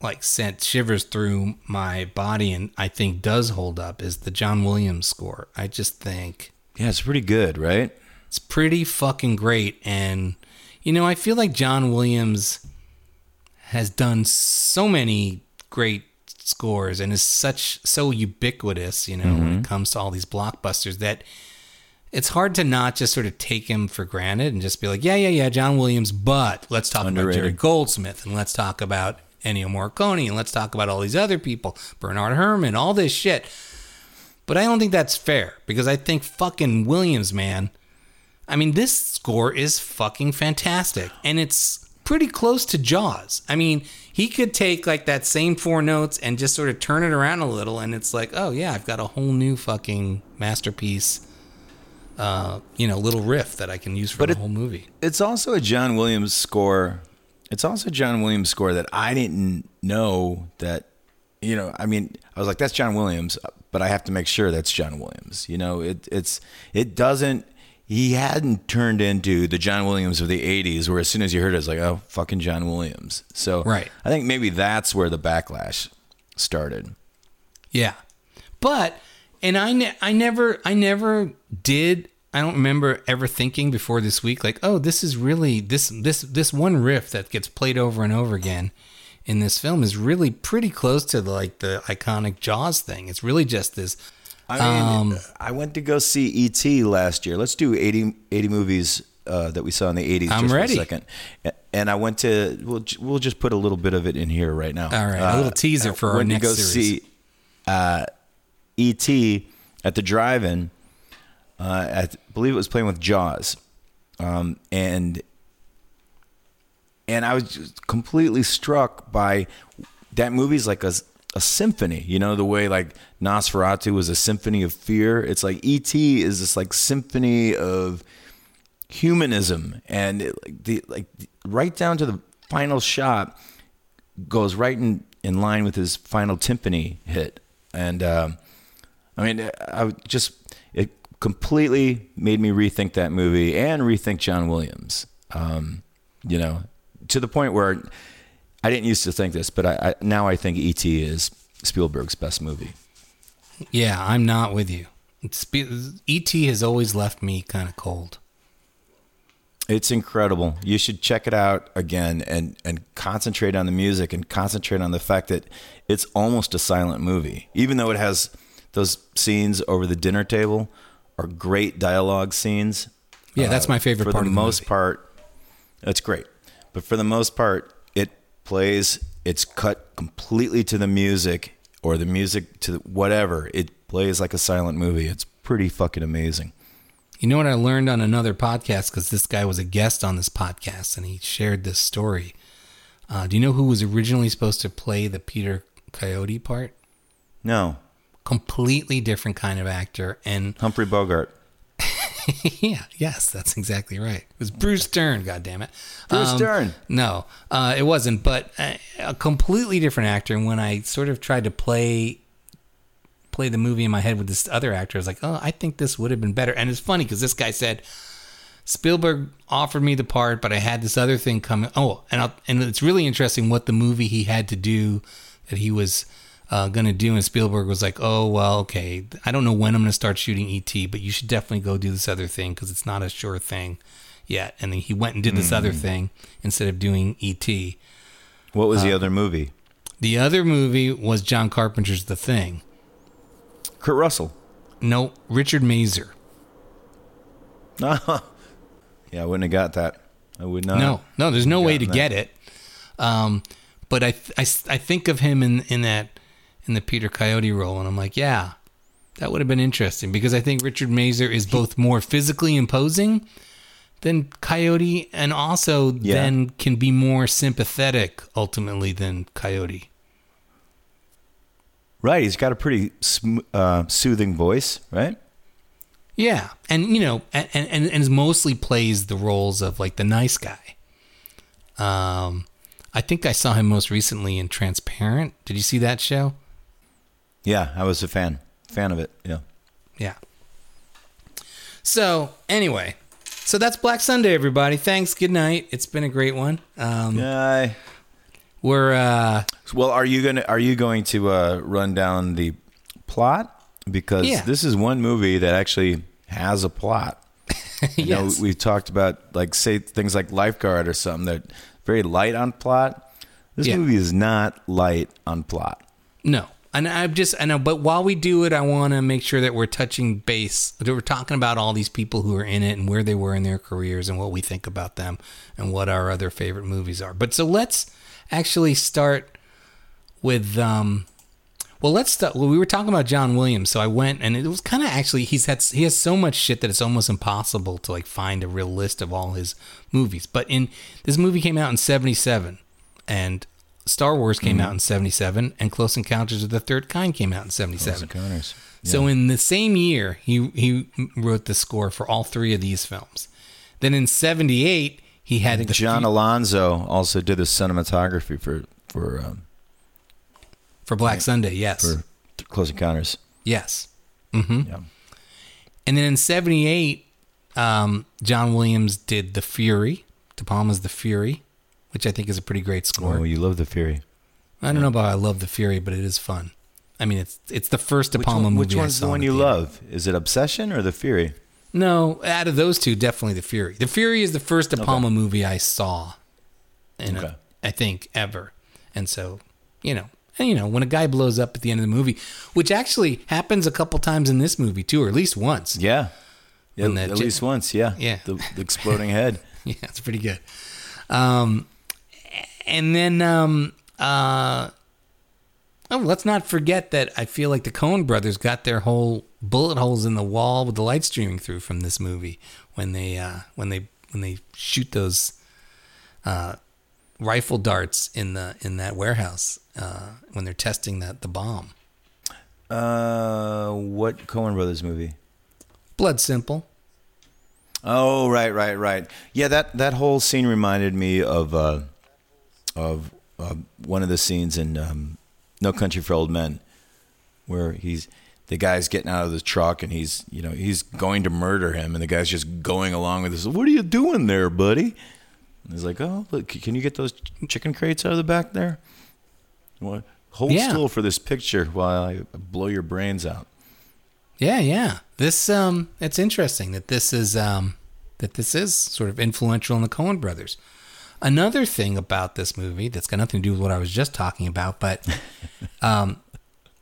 like sent shivers through my body and I think does hold up is the John Williams score. I just think Yeah, it's pretty good, right? it's pretty fucking great and you know, I feel like John Williams has done so many great scores and is such so ubiquitous, you know, when it comes to all these blockbusters that it's hard to not just sort of take him for granted and just be like, yeah, yeah, yeah, John Williams, but let's talk about Jerry Goldsmith and let's talk about Ennio Morricone and let's talk about all these other people, Bernard Herrmann, all this shit. But I don't think that's fair because I think fucking Williams, man. I mean, this score is fucking fantastic and it's pretty close to Jaws. I mean, he could take like that same four notes and just sort of turn it around a little and it's like, oh yeah, I've got a whole new fucking masterpiece uh, you know, little riff that I can use for But the it- whole movie. It's also a John Williams score. It's also a John Williams score that I didn't know that. You know, I mean, I was like, "That's John Williams," but I have to make sure that's John Williams. You know, it it's it doesn't. He hadn't turned into the John Williams of the '80s, where as soon as you heard it, it's like, "Oh, fucking John Williams." So, Right. I think maybe that's where the backlash started. Yeah, but and I ne- I never I never did. I don't remember ever thinking before this week like, oh, this is really this this this one riff that gets played over and over again in this film is really pretty close to the, like the iconic Jaws thing. It's really just this. I mean, Um, I went to go see E.T. last year. Let's do 80, 80 movies uh, that we saw in the 80s I'm just ready. for a second. And I went to, we'll, we'll just put a little bit of it in here right now. All right, a little teaser for our next to go series. see uh, E.T. at the drive-in. Uh, I believe it was playing with Jaws. Um, and and I was completely struck by that movie's like a, a symphony. You know, the way like Nosferatu was a symphony of fear. It's like E.T. is this like symphony of humanism, and it, like the like right down to the final shot goes right in in line with his final timpani hit. And um, I mean, I just it completely made me rethink that movie and rethink John Williams. Um, you know, to the point where I didn't used to think this, but I, I now I think E.T. is Spielberg's best movie. Yeah, I'm not with you. E.T. has always left me kind of cold. It's incredible. You should check it out again and and concentrate on the music and concentrate on the fact that it's almost a silent movie, even though it has those scenes over the dinner table are great dialogue scenes. Yeah, that's my favorite for part the the most movie. part, that's great. But for the most part, it plays. It's cut completely to the music or the music to whatever. It plays like a silent movie. It's pretty fucking amazing. You know what I learned on another podcast because this guy was a guest on this podcast and he shared this story. Uh, do you know who was originally supposed to play the Peter Coyote part? No, Completely different kind of actor, and Humphrey Bogart. yeah, yes, that's exactly right. It was Bruce Stern. God damn it, Bruce Um, Dern. No, uh, it wasn't. But a, a completely different actor. And when I sort of tried to play play the movie in my head with this other actor, I was like, oh, I think this would have been better. And it's funny because this guy said Spielberg offered me the part, but I had this other thing coming. Oh, and I'll, and it's really interesting what the movie he had to do that he was. Uh, gonna do and Spielberg was like, oh well, okay. I don't know when I'm gonna start shooting ET, but you should definitely go do this other thing because it's not a sure thing yet. And then he went and did this other thing instead of doing ET. What was Uh, the other movie? The other movie was John Carpenter's The Thing. Kurt Russell. No, Richard Masur. yeah, I wouldn't have got that. I would not. No, no, there's no way to that. get it. Um, but I, I, I think of him in, in that in the Peter Coyote role, and I'm like, yeah, that would have been interesting because I think Richard Masur is both more physically imposing than Coyote, and also Yeah. then can be more sympathetic ultimately than Coyote. Right, he's got a pretty uh, soothing voice, right? Yeah, and you know, and, and and and mostly plays the roles of like the nice guy. Um, I think I saw him most recently in Transparent. Did you see that show? Yeah, I was a fan, fan of it. Yeah. Yeah. So anyway, so that's Black Sunday, everybody. Thanks. Good night. It's been a great one. Um, Yeah. We're uh, Well, are you gonna are you going to uh, run down the plot because Yeah. this is one movie that actually has a plot. yes. You know, we've talked about like say things like Lifeguard or something that very light on plot. This Yeah. movie is not light on plot. No. And I'm just, I know, but while we do it, I want to make sure that we're touching base, that we're talking about all these people who are in it and where they were in their careers and what we think about them and what our other favorite movies are. But so let's actually start with, um, well, let's start. Well, we were talking about John Williams, so I went and it was kind of actually he's had he has so much shit that it's almost impossible to like find a real list of all his movies. But in this movie came out in '77, and Star Wars came out in '77, and Close Encounters of the Third Kind came out in '77. Encounters. So in the same year, he he wrote the score for all three of these films. Then in '78, he had the John fu- Alonso also did the cinematography for for um, for Black Sunday. Yes, for Close Encounters. yes. hmm Yeah. And then in '78, um, John Williams did The Fury. De Palma's The Fury, which I think is a pretty great score. Oh, you love the Fury. I don't know about I love the Fury, but it is fun. I mean, it's it's the first De Which, Palma one, movie. which I one's saw the in one you theater. love? Is it Obsession or The Fury? No, out of those two, definitely the Fury. The Fury is the first De Palma movie I saw, in Okay. I think ever, and so you know, and you know, when a guy blows up at the end of the movie, which actually happens a couple times in this movie too, or at least once. Yeah. Yeah, When that at least once, yeah. Yeah. The, the exploding head. Yeah, it's pretty good. Um, and then, um, uh, oh, let's not forget that I feel like the Coen brothers got their whole bullet holes in the wall with the light streaming through from this movie when they, uh, when they, when they shoot those, uh, rifle darts in the, in that warehouse, uh, when they're testing that, the bomb. Uh, what Coen Brothers movie? Blood Simple. Oh, right, right, right. Yeah, that that whole scene reminded me of uh, of uh, one of the scenes in um, No Country for Old Men, where he's the guy's getting out of the truck and he's you know he's going to murder him, and the guy's just going along with this. What are you doing there, buddy? And he's like, Oh, look, can you get those chicken crates out of the back there? What? Hold Yeah. still for this picture while I blow your brains out. Yeah, yeah. This um it's interesting that this is um that this is sort of influential in the Coen brothers. Another thing about this movie that's got nothing to do with what I was just talking about, but um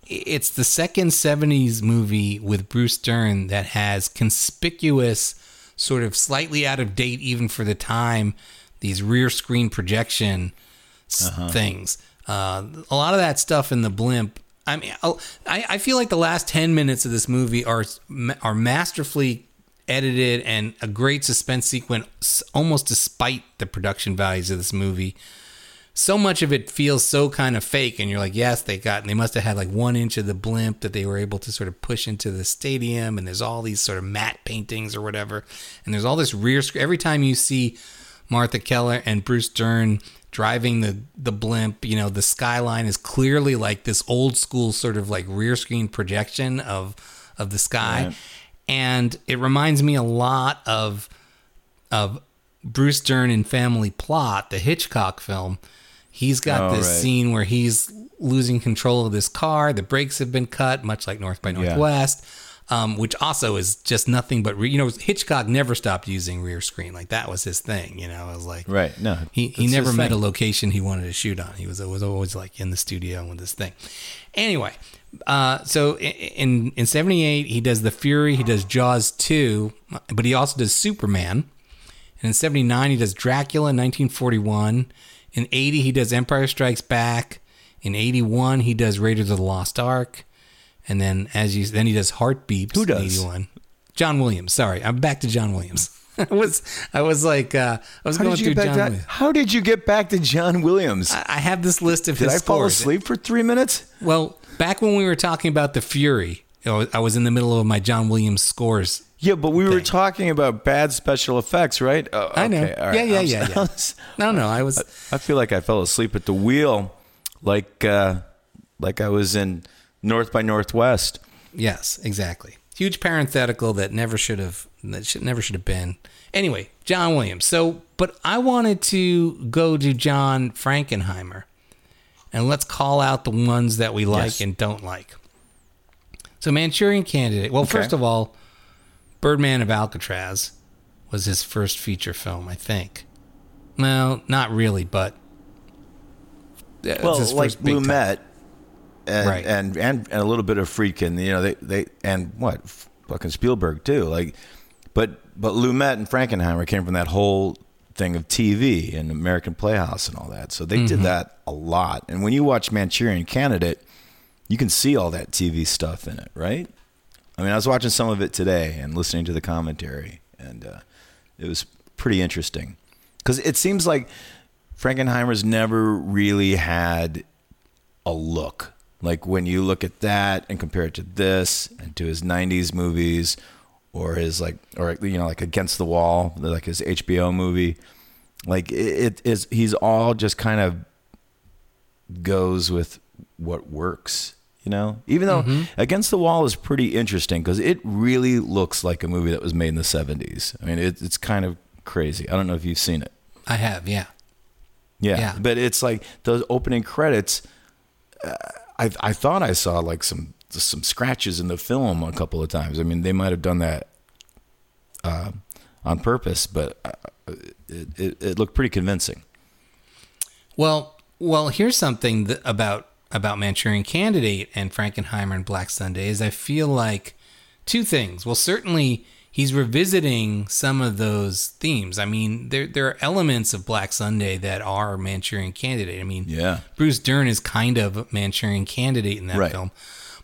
it's the second 70s movie with Bruce Dern that has conspicuous sort of slightly out of date even for the time these rear screen projection s- things. Uh, a lot of that stuff in the blimp. I mean, I, I feel like the last ten minutes of this movie are are masterfully edited and a great suspense sequence, almost despite the production values of this movie. So much of it feels so kind of fake, and you're like, yes, they got, they must have had like one inch of the blimp that they were able to sort of push into the stadium, and there's all these sort of matte paintings or whatever, and there's all this rear screen. Every time you see Martha Keller and Bruce Dern driving the the blimp, you know, the skyline is clearly like this old school sort of like rear screen projection of of the sky. Right. And it reminds me a lot of of Bruce Dern in Family Plot, the Hitchcock film. He's got Oh, this right. scene where he's losing control of this car. The brakes have been cut, much like North by Northwest, um, which also is just nothing but re- you know Hitchcock never stopped using rear screen. Like that was his thing. You know, it was like Right. No. he, he never met thing. a location he wanted to shoot on. He was was always like in the studio with this thing. Anyway, uh, so in in '78 he does The Fury, he does Jaws 2, but he also does Superman. And in '79 he does Dracula. In 1941, in '80 he does Empire Strikes Back. In '81 he does Raiders of the Lost Ark. And then as you then he does Heartbeeps. Who in does? '81. John Williams. Sorry, I'm back to John Williams. I was I was like uh, I was How going through John Williams. how did you get back to John Williams? I I have this list of Did his I fall scores. asleep for three minutes? Well, back when we were talking about the Fury, I was in the middle of my John Williams scores. Yeah, but we were talking about bad special effects, right? Oh, I know. okay, Yeah, yeah, yeah, yeah. No, no, I was. I feel like I fell asleep at the wheel, like uh, like I was in North by Northwest. Yes, exactly. Huge parenthetical that never should have that should never should have been. Anyway, John Williams. So, but I wanted to go to John Frankenheimer, and let's call out the ones that we like Yes. and don't like. So, Manchurian Candidate. Well, Okay. first of all, Birdman of Alcatraz was his first feature film, I think. Well, not really, but Well, his like. Lumet, and, Right. and and and a little bit of Friedkin. You know, they they and what fucking Spielberg too. Like, but but Lumet and Frankenheimer came from that whole thing of TV and American Playhouse and all that. So they Mm-hmm. did that a lot. And when you watch Manchurian Candidate, you can see all that TV stuff in it, right? I mean, I was watching some of it today and listening to the commentary, and uh, it was pretty interesting because it seems like Frankenheimer's never really had a look. Like when you look at that and compare it to this and to his '90s movies, or his like, or you know, like Against the Wall, like his HBO movie, like it, it is. He's all just kind of goes with what works. You know, even though Against the Wall is pretty interesting because it really looks like a movie that was made in the '70s. I mean, it, it's kind of crazy. I don't know if you've seen it. I have, yeah. Yeah. Yeah. But it's like those opening credits uh, I I thought I saw like some some scratches in the film a couple of times. I mean, they might have done that uh, on purpose, but uh, it, it, it looked pretty convincing. Well, well, here's something that, about about Manchurian Candidate and Frankenheimer and Black Sunday is I feel like two things. Well, certainly he's revisiting some of those themes. I mean, there there are elements of Black Sunday that are Manchurian Candidate. I mean, Yeah. Bruce Dern is kind of Manchurian Candidate in that Right. film.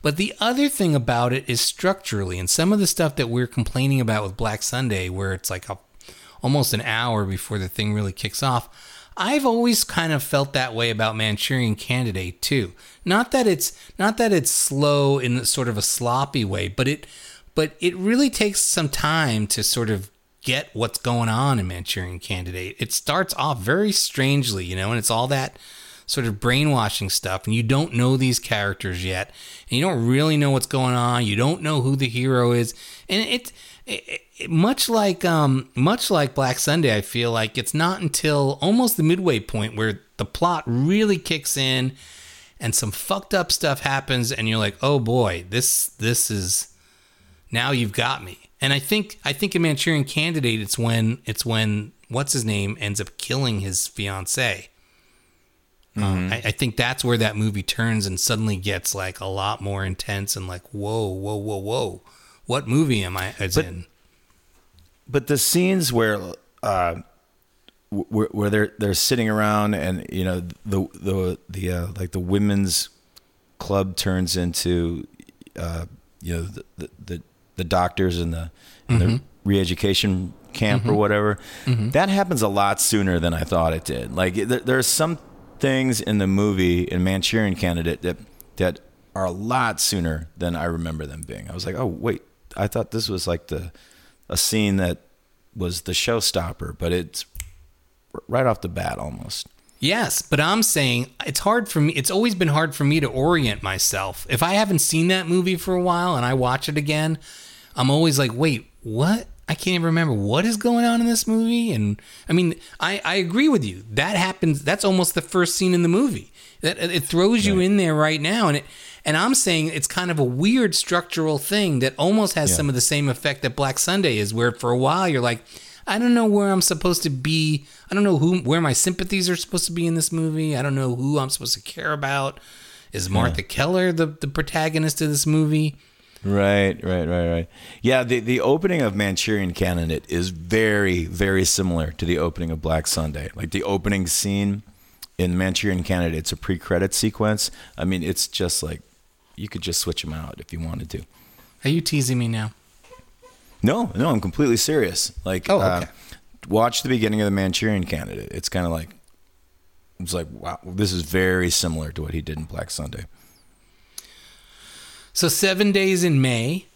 But the other thing about it is structurally, and some of the stuff that we're complaining about with Black Sunday, where it's like a, almost an hour before the thing really kicks off. I've always kind of felt that way about Manchurian Candidate too. Not that it's not that it's slow in sort of a sloppy way, but it but it really takes some time to sort of get what's going on in Manchurian Candidate. It starts off very strangely, you know, and it's all that sort of brainwashing stuff, and you don't know these characters yet, and you don't really know what's going on. You don't know who the hero is, and it, it, it much like um, much like Black Sunday. I feel like it's not until almost the midway point where the plot really kicks in, and some fucked up stuff happens, and you're like, oh boy, this this is now you've got me. And I think I think in Manchurian Candidate, it's when it's when what's his name ends up killing his fiance. Um, I, I think that's where that movie turns and suddenly gets like a lot more intense and like whoa whoa whoa whoa, what movie am I But- in? But the scenes where uh, where, where they're they're sitting around and you know the the the uh, like the women's club turns into uh, you know the, the the doctors and the, and the re-education camp or whatever. That happens a lot sooner than I thought it did. Like there, there are some things in the movie in Manchurian Candidate that that are a lot sooner than I remember them being. I was like, oh wait, I thought this was like the a scene that was the showstopper, but it's right off the bat almost. Yes, but I'm saying it's hard for me. It's always been hard for me to orient myself. If I haven't seen that movie for a while and I watch it again, I'm always like, wait, what? I can't even remember what is going on in this movie. And I mean, I, I agree with you. That happens. That's almost the first scene in the movie. That it throws you in there right now, and it. And I'm saying it's kind of a weird structural thing that almost has Yeah. some of the same effect that Black Sunday is, where for a while you're like, I don't know where I'm supposed to be. I don't know who where my sympathies are supposed to be in this movie. I don't know who I'm supposed to care about. Is Martha Keller the, the protagonist of this movie? Right, right, right, right. Yeah, the the opening of Manchurian Candidate is very, very similar to the opening of Black Sunday. Like the opening scene in Manchurian Candidate, it's a pre-credit sequence. I mean, it's just like you could just switch them out if you wanted to. Are you teasing me now? No, no, I'm completely serious. Like, Oh, uh, okay. watch the beginning of the Manchurian Candidate. It's kind of like it's like wow, this is very similar to what he did in Black Sunday. So Seven Days in May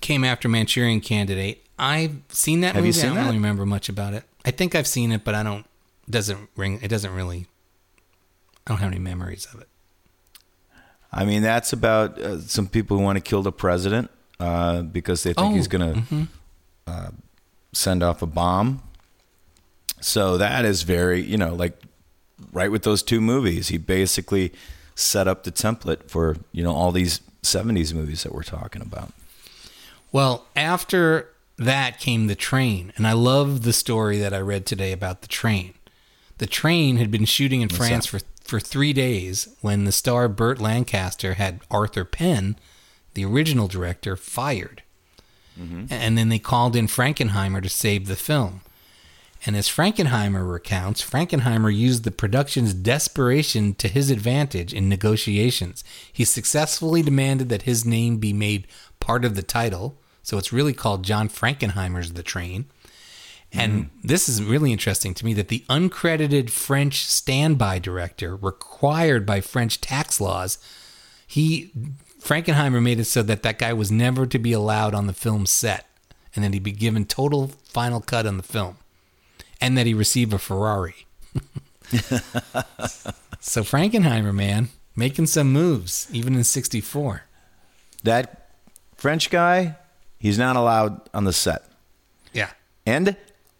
came after Manchurian Candidate. I've seen that Have you movie. I don't that? really remember much about it. I think I've seen it, but I don't. Doesn't ring. It doesn't really. I don't have any memories of it. I mean, that's about uh, some people who want to kill the president uh, because they think Oh, he's going to uh, send off a bomb. So that is very, you know, like right with those two movies, he basically set up the template for you know all these '70s movies that we're talking about. Well, after that came the train, and I love the story that I read today about the train. The train had been shooting in France for for three days when the star Burt Lancaster had Arthur Penn, the original director, fired, mm-hmm. and then they called in Frankenheimer to save the film. And as Frankenheimer recounts, Frankenheimer used the production's desperation to his advantage in negotiations. He successfully demanded that his name be made part of the title, so it's really called John Frankenheimer's The Train. And mm-hmm. this is really interesting to me that the uncredited French standby director, required by French tax laws, he Frankenheimer made it so that that guy was never to be allowed on the film set, and that he'd be given total final cut on the film, and that he receive a Ferrari. so Frankenheimer, man, making some moves even in '64. That French guy, he's not allowed on the set. Yeah, And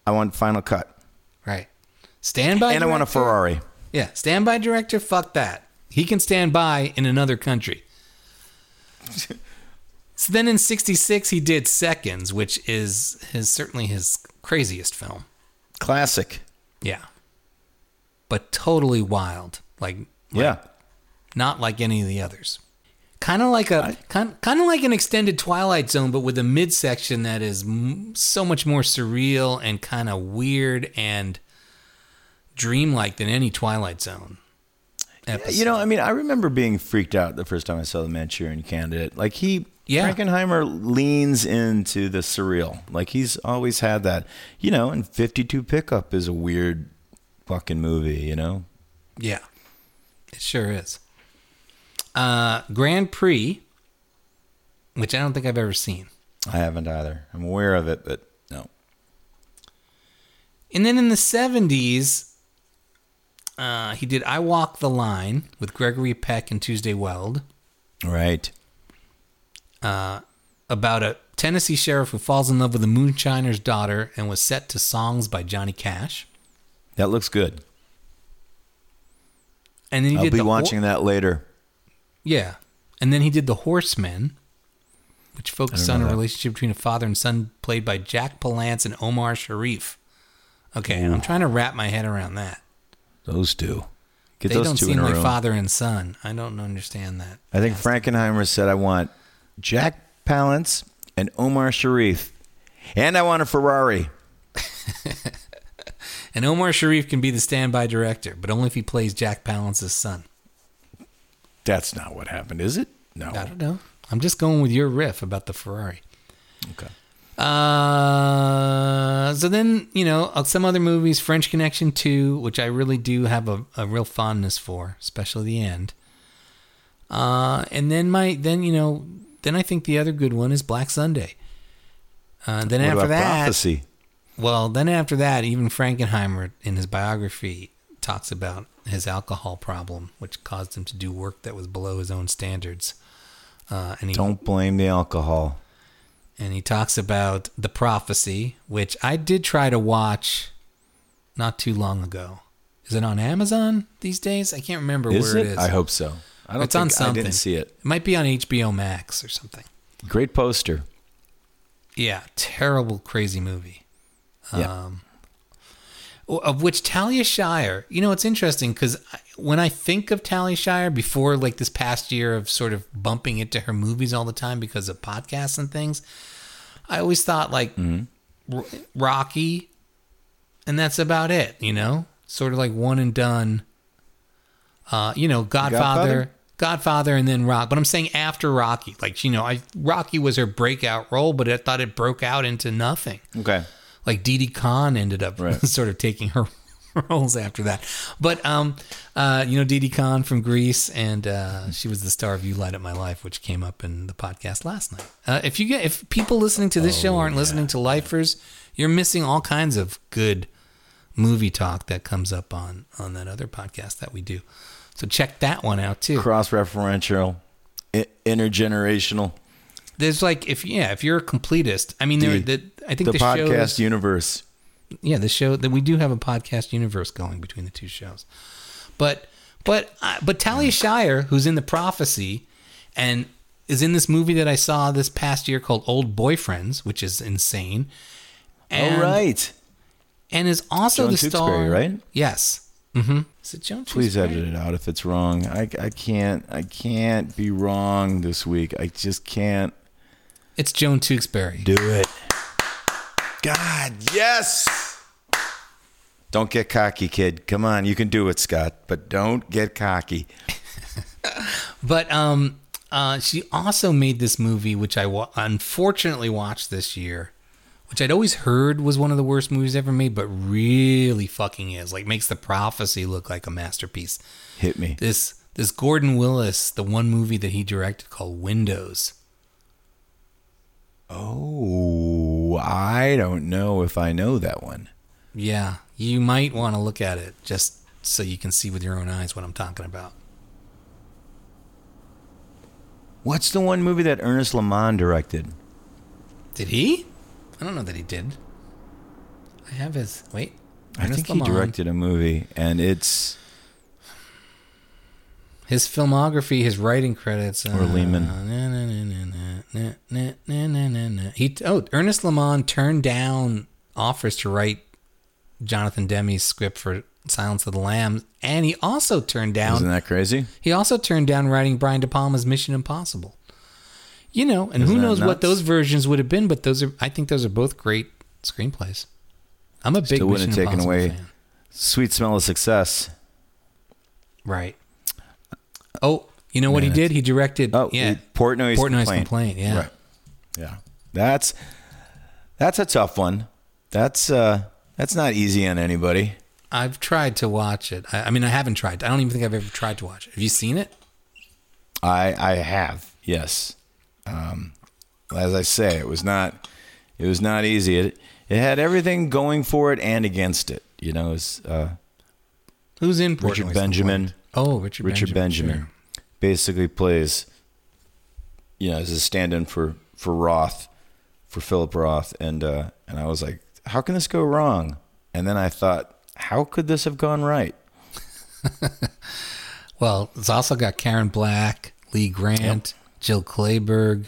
I want final cut. right. Standby. And I want a? Ferrari. Yeah, standby director. Fuck that. He can stand by in another country. so then in 66 he did Seconds, which is his certainly his craziest film. Classic. Yeah. But totally wild. Like Yeah. not like any of the others. Kind of like a kind, kind of like an extended Twilight Zone, but with a midsection that is m- so much more surreal and kind of weird and dreamlike than any Twilight Zone. Episode. You know, I mean, I remember being freaked out the first time I saw the Manchurian Candidate. Like he, Yeah. Frankenheimer leans into the surreal. Like he's always had that. You know, and 52 Pickup is a weird fucking movie. You know, yeah, it sure is. Uh, Grand Prix, which I don't think I've ever seen. I haven't either. I'm aware of it, but no. And then in the 70s, uh, he did I Walk the Line with Gregory Peck and Tuesday Weld Right. Uh, about a Tennessee sheriff who falls in love with a moonshiner's daughter and was set to songs by Johnny Cash. That looks good. And then he I'll did be Hor- watching that later. yeah. And then he did The Horsemen, which focused on a that. relationship between a father and son played by Jack Palance and Omar Sharif. Okay, I'm trying to wrap my head around that. Those two. Get they those don't two seem like father and son. I don't understand that. I think Frankenheimer said, I want Jack Palance and Omar Sharif. And I want a Ferrari. And Omar Sharif can be the standby director, but only if he plays Jack Palance's son. That's not what happened, is it? No. I don't know. I'm just going with your riff about the Ferrari. Okay. Uh, so then, you know, uh, some other movies, French Connection 2, which I really do have a, a real fondness for, especially the end. Uh, and then my, then, you know, then I think the other good one is Black Sunday. Uh, then What after that, Prophecy? well, then after that, even Frankenheimer in his biography talks about his alcohol problem, which caused him to do work that was below his own standards. Uh, and he Don't blame the alcohol. and he talks about the prophecy, which I did try to watch not too long ago. Is it on Amazon these days? I can't remember Is where it? it is. I hope so. I don't It's on think I didn't see it. It might be on HBO Max or something. Great poster. Yeah, terrible, crazy movie. Yeah. Um, of which Talia Shire, you know, it's interesting because when I think of Talia Shire before like this past year of sort of bumping into her movies all the time because of podcasts and things, I always thought like R- Rocky, and that's about it, you know, sort of like one and done. Uh, you know, Godfather, Godfather? Godfather, and then Rock. But I'm saying after Rocky, like you know, I Rocky was her breakout role, but I thought it broke out into nothing Okay. like Didi Conn ended up Right. sort of taking her roles after that. But um, uh, you know Didi Conn from Grease, and uh, she was the star of "You Light Up My Life," which came up in the podcast last night. Uh, if you get if people listening to this show aren't listening to Lifers, you're missing all kinds of good movie talk that comes up on on that other podcast that we do. So check that one out too. Cross referential, intergenerational. There's like if yeah, if you're a completist, I mean, there, the, I think The the, podcast shows, universe. yeah, the show that we do have a podcast universe going between the two shows. But but uh, but Talia Shire, who's in the prophecy, and is in this movie that I saw this past year called Old Boyfriends, which is insane. And, All right. and is also Joan the star. Tewkesbury, right? Yes. Mm-hmm. Is it Joan? Please edit it out if it's wrong. I, I can't I can't be wrong this week. I just can't It's Joan Tewkesbury. do it. God, yes. Don't get cocky, kid. Come on, you can do it, Scott, but don't get cocky. But um, uh, she also made this movie, which I wa- unfortunately watched this year, which I'd always heard was one of the worst movies ever made, but really fucking is. Like makes the prophecy look like a masterpiece. Hit me. This this Gordon Willis, the one movie that he directed called Windows. Oh, I don't know if I know that one. Yeah, you might want to look at it just so you can see with your own eyes what I'm talking about. What's the one movie that Ernest Lamond directed? Did he? I don't know that he did. I have his wait. I think he directed a movie, and it's his filmography, his writing credits. Or uh, Lehman. He oh Ernest Lamont turned down offers to write Jonathan Demme's script for Silence of the Lambs, and he also turned down. Isn't that crazy? He also turned down writing Brian De Palma's Mission Impossible. You know, and Isn't who knows what those versions would have been, but those are I think those are both great screenplays. I'm a big Still wouldn't Mission have taken away- fan. Sweet smell of success. Right. Oh, you know what he did? He directed Oh, yeah. Portnoy's, Portnoy's complaint. complaint, yeah. Right. Yeah. That's that's a tough one. That's uh that's not easy on anybody. I've tried to watch it. I, I mean, I haven't tried. I don't even think I've ever tried to watch it. Have you seen it? I I have. Yes. Um as I say, it was not it was not easy. It it had everything going for it and against it. You know, it's uh Who's in Richard Benjamin. Oh, Richard, Richard Benjamin, sure. basically plays, you know, as a stand-in for for Roth, for Philip Roth, and uh, and I was like, how can this go wrong? And then I thought, how could this have gone right? Well, it's also got Karen Black, Lee Grant, Jill Clayburgh.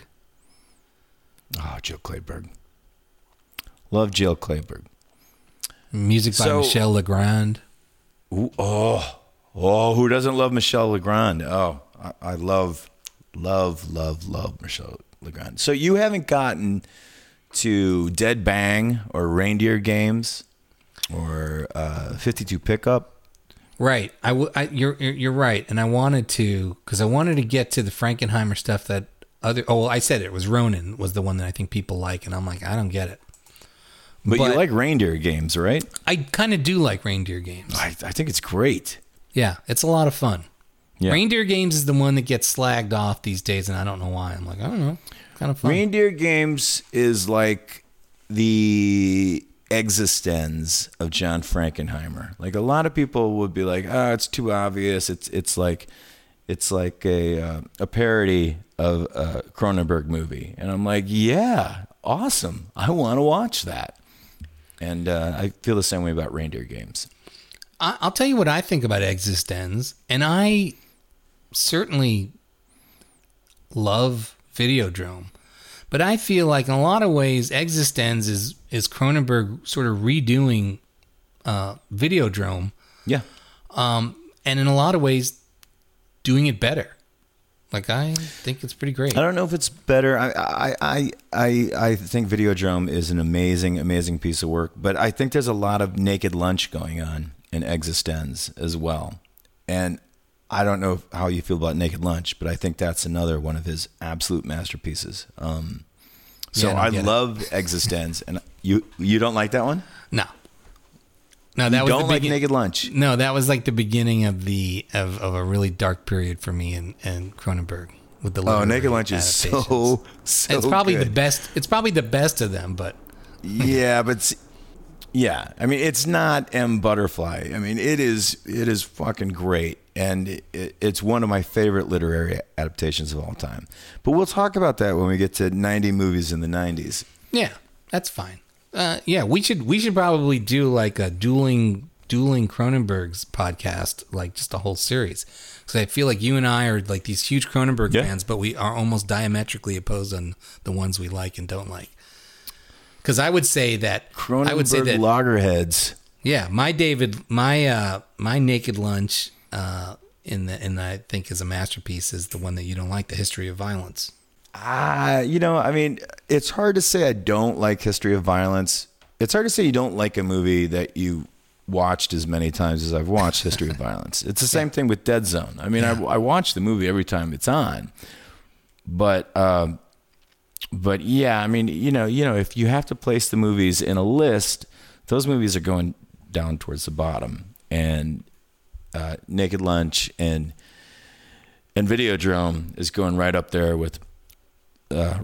Oh, Jill Clayburgh. Love Jill Clayburgh. Music by So- Michel Legrand. Ooh, oh, oh, who doesn't love Michel Legrand? Oh, I, I love, love, love, love Michel Legrand. So you haven't gotten to Dead Bang or Reindeer Games or uh, 52 Pickup. Right. I, w- I you're you're right, and I wanted to because I wanted to get to the Frankenheimer stuff that other. Oh, well, I said it was Ronin was the one that I think people like, and I'm like, I don't get it. But, But- you like Reindeer Games, right? I kind of do like reindeer games. I, I think it's great. Yeah, it's a lot of fun. Yeah. Reindeer games is the one that gets slagged off these days, and I don't know why. I'm like, I don't know, kind of fun. Reindeer Games is like the existence of John Frankenheimer. Like a lot of people would be like, "Ah, it's too obvious. It's it's like it's like a uh, a parody of a Cronenberg movie." And I'm like, "Yeah, awesome. I want to watch that." And uh, I feel the same way about Reindeer Games. I'll tell you what I think about Existenz, and I certainly love Videodrome, but I feel like in a lot of ways Existenz is is Cronenberg sort of redoing uh, Videodrome, Yeah. um, and in a lot of ways doing it better. Like I think it's pretty great. I don't know if it's better. I I I I, I think Videodrome is an amazing, amazing piece of work, but I think there's a lot of naked lunch going on in Existenz as well. And I don't know how you feel about Naked Lunch, but I think that's another one of his absolute masterpieces. Um, so Yeah, I I love Existenz, and you you don't like that one? No, no, that you was don't the like begin- Naked Lunch? No, that was like the beginning of the of, of a really dark period for me and and Cronenberg with the Oh, Naked Lunch is so so. it's probably good. the best. It's probably the best of them, but yeah, but yeah, I mean, it's not M Butterfly. I mean, it is it is fucking great, and it, it, it's one of my favorite literary adaptations of all time. But we'll talk about that when we get to 90 movies in the 90s. yeah, that's fine. Uh, yeah, we should we should probably do like a dueling dueling Cronenberg's podcast, like just a whole series. Because I feel like you and I are like these huge Cronenberg Yeah. fans, but we are almost diametrically opposed on the ones we like and don't like. Because I would say that Cronenberg I would say that loggerheads. Yeah, my David, my uh, my Naked Lunch, uh, in the in the, I think is a masterpiece is the one that you don't like, the History of Violence. Ah, you know, I mean, it's hard to say I don't like History of Violence. It's hard to say you don't like a movie that you watched as many times as I've watched History of Violence. It's the same thing with Dead Zone. I mean, I, I watch the movie every time it's on, but um, but yeah, I mean, you know, you know, if you have to place the movies in a list, those movies are going down towards the bottom, and uh, Naked Lunch and and Videodrome is going right up there with uh,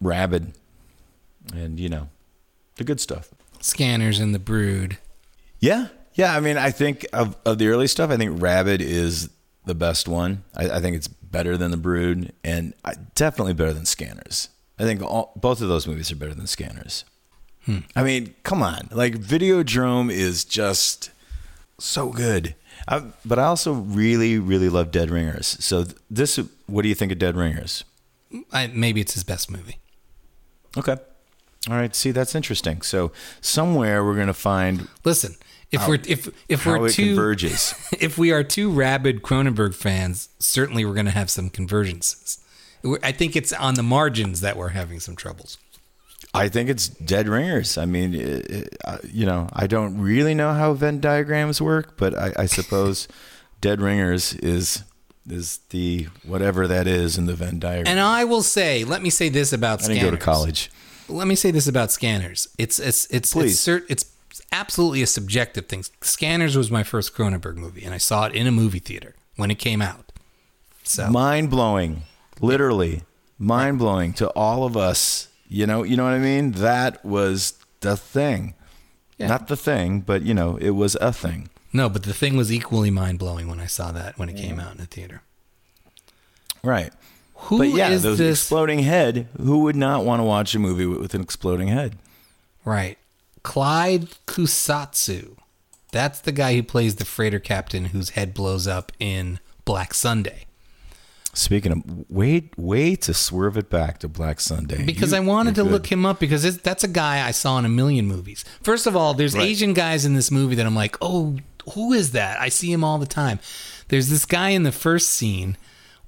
Rabid, and you know, the good stuff. Scanners and the Brood. Yeah, yeah. I mean, I think of of the early stuff, I think Rabid is the best one. I, I think it's better than the Brood, and I, definitely better than Scanners. I think all, both of those movies are better than Scanners. I mean, come on, like Videodrome is just so good. I, but I also really, really love Dead Ringers. So this, what do you think of Dead Ringers? I, maybe it's his best movie. Okay. All right. See, that's interesting. So somewhere we're going to find Listen, if we're if if we're too converges. if we are two rabid Cronenberg fans, certainly we're going to have some convergences. I think it's on the margins that we're having some troubles. I think it's Dead Ringers. I mean, it, it, uh, you know, I don't really know how Venn diagrams work, but I, I suppose Dead Ringers is is the whatever that is in the Venn diagram. And I will say, let me say this about I scanners. didn't go to college. Let me say this about scanners. It's it's it's Please. it's, cert, it's absolutely a subjective thing. Scanners was my first Cronenberg movie, and I saw it in a movie theater when it came out. So Mind blowing, literally mind blowing to all of us. You know, you know what I mean. That was the thing, Yeah. not the thing, but you know, it was a thing. no, but the thing was equally mind blowing when I saw that when it came out in the theater. Right. Who but yeah, is those this? exploding head. Who would not want to watch a movie with, with an exploding head? Right. Clyde Kusatsu. That's the guy who plays the freighter captain whose head blows up in Black Sunday. Speaking of, way way to swerve it back to Black Sunday Because You- I wanted to you're look him up because it's, that's a guy I saw in a million movies. First of all, there's Right. Asian guys in this movie that I'm like, oh, who is that? I see him all the time. There's this guy in the first scene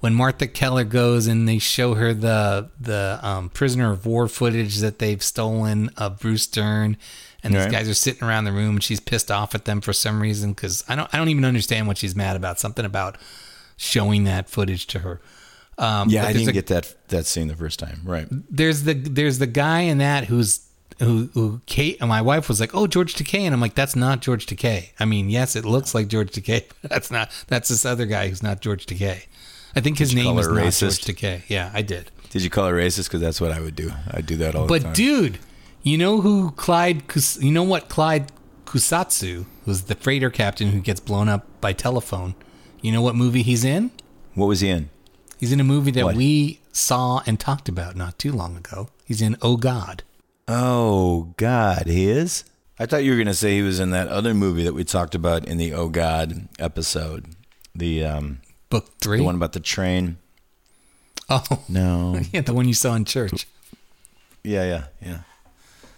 when Martha Keller goes and they show her the the um, prisoner of war footage that they've stolen of Bruce Dern, and these Right. guys are sitting around the room and she's pissed off at them for some reason because I don't I don't even understand what she's mad about. Something about showing that footage to her. Um, Yeah, I didn't a- get that that scene the first time. Right. there's the there's the guy in that who's who who Kate and my wife was like, oh George Takei, and I'm like, that's not George Takei. I mean, yes, it looks like George Takei. but That's not. That's this other guy who's not George Takei. I think his name is not racist? George Takei. Yeah, I did. Did you call her racist? Because that's what I would do. I'd do that all the But dude, you know who Clyde? You know what Clyde Kusatsu was the freighter captain who gets blown up by telephone. You know what movie he's in? what was he in? He's in a movie that What? we saw and talked about not too long ago. He's in Oh God. Oh God, he is. I thought you were gonna say he was in that other movie that we talked about in the Oh God episode. The um, Book three. the one about the train. Oh, No. yeah, the one you saw in church. yeah, yeah, yeah.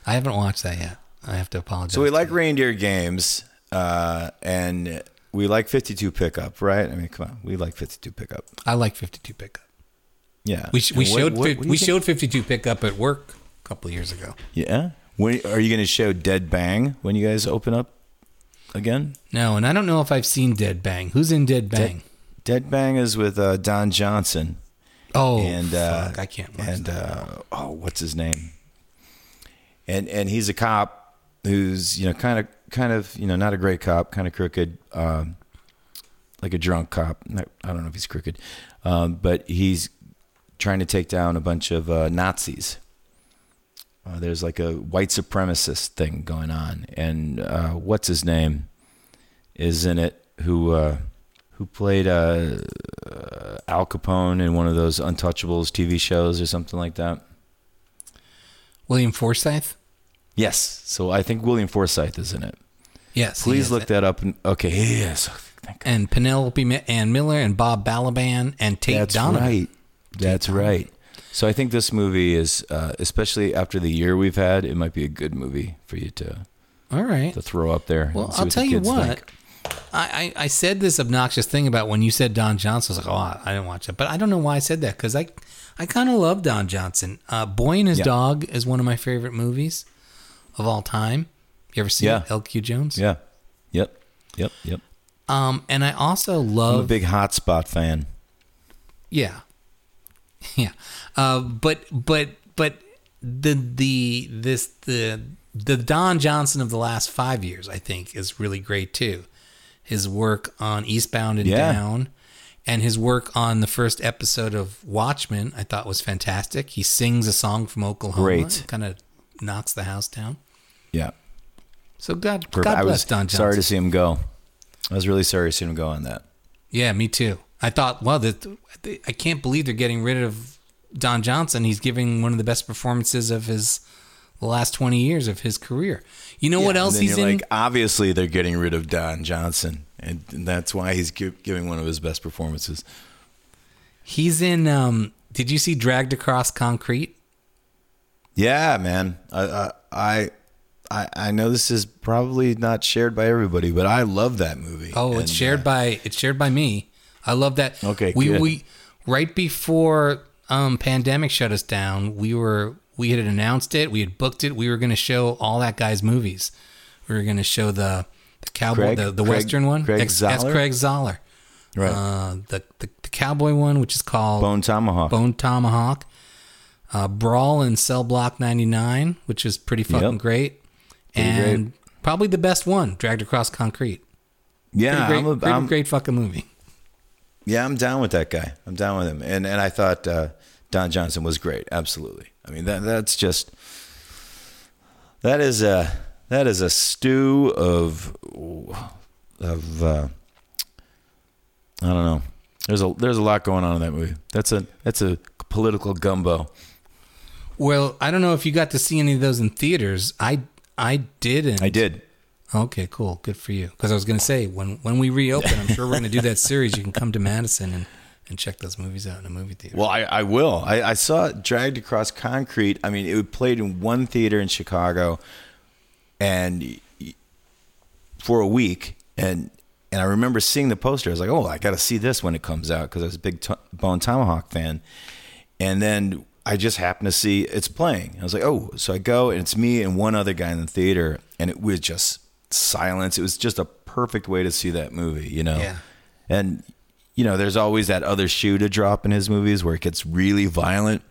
I haven't watched that yet. I have to apologize. So we like you. reindeer games, uh, and we like 52 pickup, right? I mean, come on, we like 52 pickup. I like 52 pickup. Yeah, We, we what- showed what- what we think- showed 52 pickup at work a couple of years ago. Yeah. When are you going to show Dead Bang when you guys open up again? No, and I don't know if I've seen Dead Bang. Who's in Dead Bang? Dead Bang is with uh, Don Johnson oh, and uh, fuck, I can't watch and uh, oh, what's his name? And and he's a cop who's you know kind of kind of you know not a great cop, kind of crooked, um, like a drunk cop. Not, I don't know if he's crooked, um, but he's trying to take down a bunch of uh, Nazis. Uh, there's like a white supremacist thing going on, and uh, what's his name is in it? Who uh, who played uh, uh, Al Capone in one of those Untouchables TV shows or something like that? William Forsythe? Yes. So I think William Forsythe is in it. Yes. Please look that up. And, okay, he is. And Penelope Ann Miller and Bob Balaban and Tate That's Donovan. right. That's Donovan. right. So I think this movie is, uh, especially after the year we've had, it might be a good movie for you to All right. to throw up there. Well, I'll tell you what. think. I, I, I said this obnoxious thing about when you said Don Johnson. I was like, oh, I I didn't watch it. But I don't know why I said that because I, I kind of love Don Johnson. Uh, Boy and His Yeah. Dog is one of my favorite movies of all time. You ever see Yeah. L.Q. Jones? Yeah. Yep. Yep. Yep. Um, and I also love I'm a big Hotspot fan. Yeah. Yeah. Uh, but but but the the this the the Don Johnson of the last five years, I think, is really great too. His work on Eastbound and Yeah. Down, and his work on the first episode of Watchmen, I thought was fantastic. He sings a song from Oklahoma, Great. kind of knocks the house down. Yeah. So God, Perfect. God I bless was Don Johnson. sorry to see him go. I was really sorry to see him go on that. Yeah, me too. I thought, well, that I can't believe they're getting rid of Don Johnson. He's giving one of the best performances of his the last twenty years of his career. You know what else he's you're in? Like, obviously, they're getting rid of Don Johnson, and that's why he's gi- giving one of his best performances. He's in. Um, did you see Dragged Across Concrete? Yeah, man. I I I I know this is probably not shared by everybody, but I love that movie. Oh, And, it's shared uh, by it's shared by me. I love that. Okay, we good. we right before um pandemic shut us down, we were we had announced it, we had booked it. We were going to show all that guy's movies. We were going to show the the cowboy Craig- the, the Craig- western one. Craig Ex- that's Zahler? Craig Zahler. right. Uh, the, the the cowboy one, which is called Bone Tomahawk. Bone Tomahawk. Uh, Brawl in Cell Block 99, which is pretty fucking Yep. great. Pretty and probably the best one, Dragged Across Concrete. yeah, Pretty I'm, great, a, pretty I'm great fucking movie. yeah, I'm down with that guy. I'm down with him, and and I thought uh, Don Johnson was great. Absolutely. I mean that that's just that is a that is a stew of of uh, I don't know. There's a there's a lot going on in that movie. That's a that's a political gumbo. Well, I don't know if you got to see any of those in theaters. I I didn't. I did. Okay, cool. Good for you. Because I was going to say when when we reopen, I'm sure we're going to do that series. You can come to Madison and and check those movies out in a movie theater. Well, I, I will. I, I saw it dragged across concrete. I mean, it played in one theater in Chicago, and for a week, and and I remember seeing the poster. I was like, oh, I got to see this when it comes out because I was a big to- Bone Tomahawk fan. And then I just happened to see it's playing. I was like, oh, so I go and it's me and one other guy in the theater, and it was just silence. It was just a perfect way to see that movie, you know. Yeah. And you know, there's always that other shoe to drop in his movies where it gets really violent.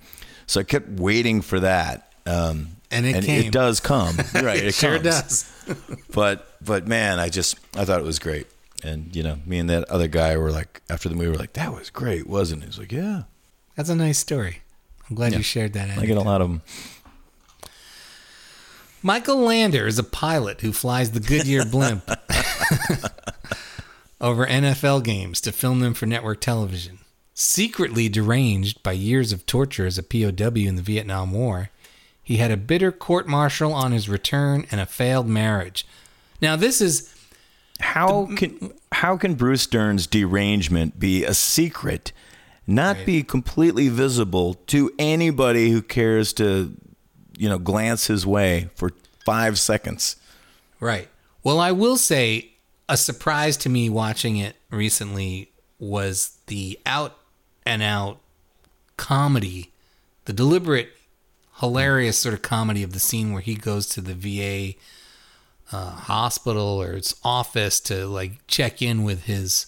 So I kept waiting for that. Um, And it and came. it does come. right. it It, sure comes. does. But but man, I just I thought it was great. And you know, me and that other guy were like after the movie we were like, That was great, wasn't it? He was like, Yeah. That's a nice story. I'm glad Yeah. you shared that. I get a lot of them. Michael Lander is a pilot who flies the Goodyear blimp over NFL games to film them for network television. Secretly deranged by years of torture as a POW in the Vietnam War, he had a bitter court martial on his return and a failed marriage. Now, this is How can how can Bruce Dern's derangement be a secret, not Right. be completely visible to anybody who cares to, you know, glance his way for five seconds? Right. Well, I will say a surprise to me watching it recently was the out and out comedy, the deliberate, hilarious sort of comedy of the scene where he goes to the VA uh, hospital or its office to like check in with his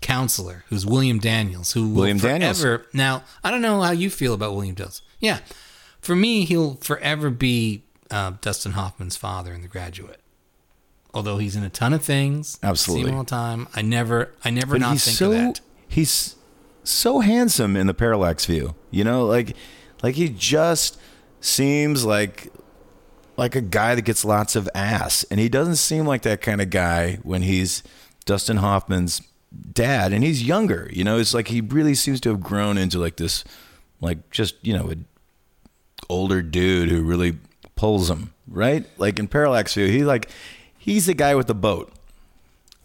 counselor, who's William Daniels, who will William Daniels. Now, I don't know how you feel about William Daniels. Yeah, for me, he'll forever be uh, Dustin Hoffman's father in The Graduate. Although he's in a ton of things, Absolutely. see him all the time. I never, I never But not think so of that. he's so handsome in the parallax view. You know, like like he just seems like like a guy that gets lots of ass, and he doesn't seem like that kind of guy when he's Dustin Hoffman's dad, and he's younger. You know, it's like he really seems to have grown into like this, like just you know, an older dude who really pulls him right. Like in parallax view, he like he's the guy with the boat.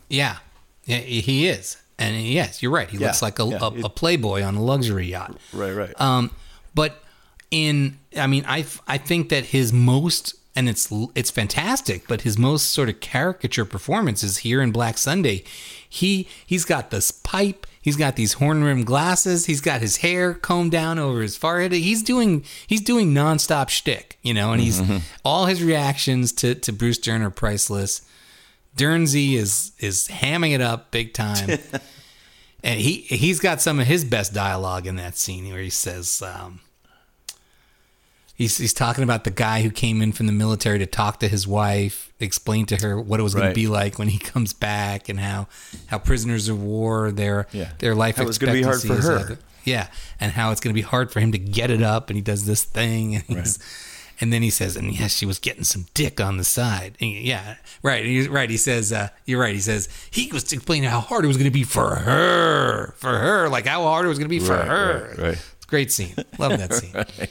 Yeah, yeah, he is, and yes, you're right. He Yeah, looks like a, yeah. a, a playboy on a luxury yacht. Right, right. Um, but in, I mean, I I think that his most and it's it's fantastic, but his most sort of caricature performance is here in Black Sunday. He he's got this pipe. He's got these horn rimmed glasses. He's got his hair combed down over his forehead. He's doing he's doing nonstop shtick, you know, and he's all his reactions to to Bruce Dern are priceless. Dernsey is is hamming it up big time. and he he's got some of his best dialogue in that scene where he says um, he's he's talking about the guy who came in from the military to talk to his wife, explain to her what it was going to be like when he comes back, and how how prisoners of war their Yeah. their life How it's gonna be hard for expectancy is her. like- yeah, and how it's going to be hard for him to get it up, and he does this thing, and he's. And then he says, and yes, she was getting some dick on the side. And yeah, right. He's right. He says, uh, you're right. He says he was explaining how hard it was going to be for her, for her, like how hard it was going to be for Right, her. right, right. It's a great scene. Love that scene.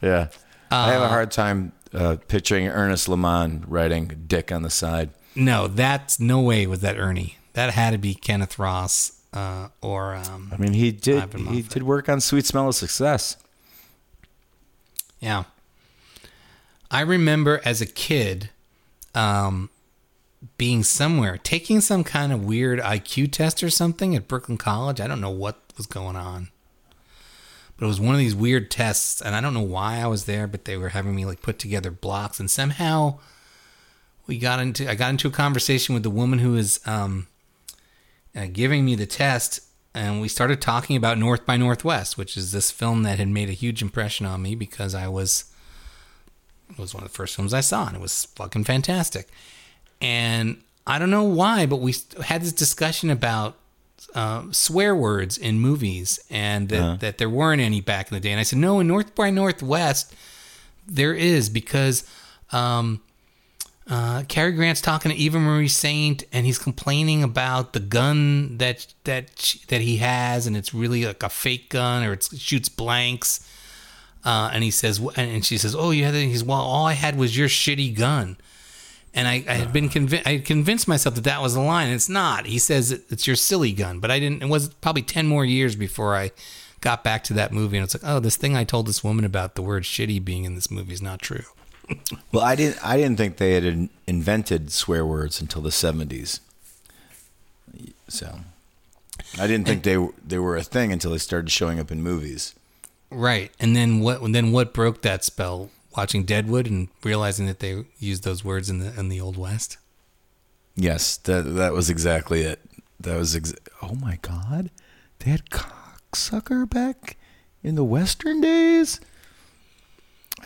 Yeah. I Uh, have a hard time uh, picturing Ernest Lehman writing dick on the side. No, that's no way was that Ernie. that had to be Kenneth Ross uh, or um, I mean, he did he did work on Sweet Smell of Success. Yeah. I remember as a kid um, being somewhere, taking some kind of weird IQ test or something at Brooklyn College. I don't know what was going on. But it was one of these weird tests, and I don't know why I was there, but they were having me like put together blocks, and somehow we got into I got into a conversation with the woman who was um, uh, giving me the test, and we started talking about North by Northwest, which is this film that had made a huge impression on me because I was it was one of the first films I saw, and it was fucking fantastic. And I don't know why, but we had this discussion about uh, swear words in movies, and that, that there weren't any back in the day. And I said, no, in North by Northwest, there is because um, uh, Cary Grant's talking to Eva Marie Saint, and he's complaining about the gun that that sh- that he has, and it's really like a fake gun, or it's, it shoots blanks. Uh, and he says, and she says, "Oh, you had." He's well, all I had was your shitty gun. And I, I had been convinced. I had convinced myself that that was the line. And it's not. He says it's your silly gun, but I didn't. It was probably ten more years before I got back to that movie, and it's like, oh, this thing I told this woman about the word "shitty" being in this movie is not true. Well, I didn't I didn't think they had in, invented swear words until the seventies. So, I didn't think they were- they were a thing until they started showing up in movies. Right. And then what? Then what broke that spell? Watching Deadwood and realizing that they used those words in the in the Old West. Yes, that that was exactly it. That was ex- oh my god, they had cocksucker back in the Western days.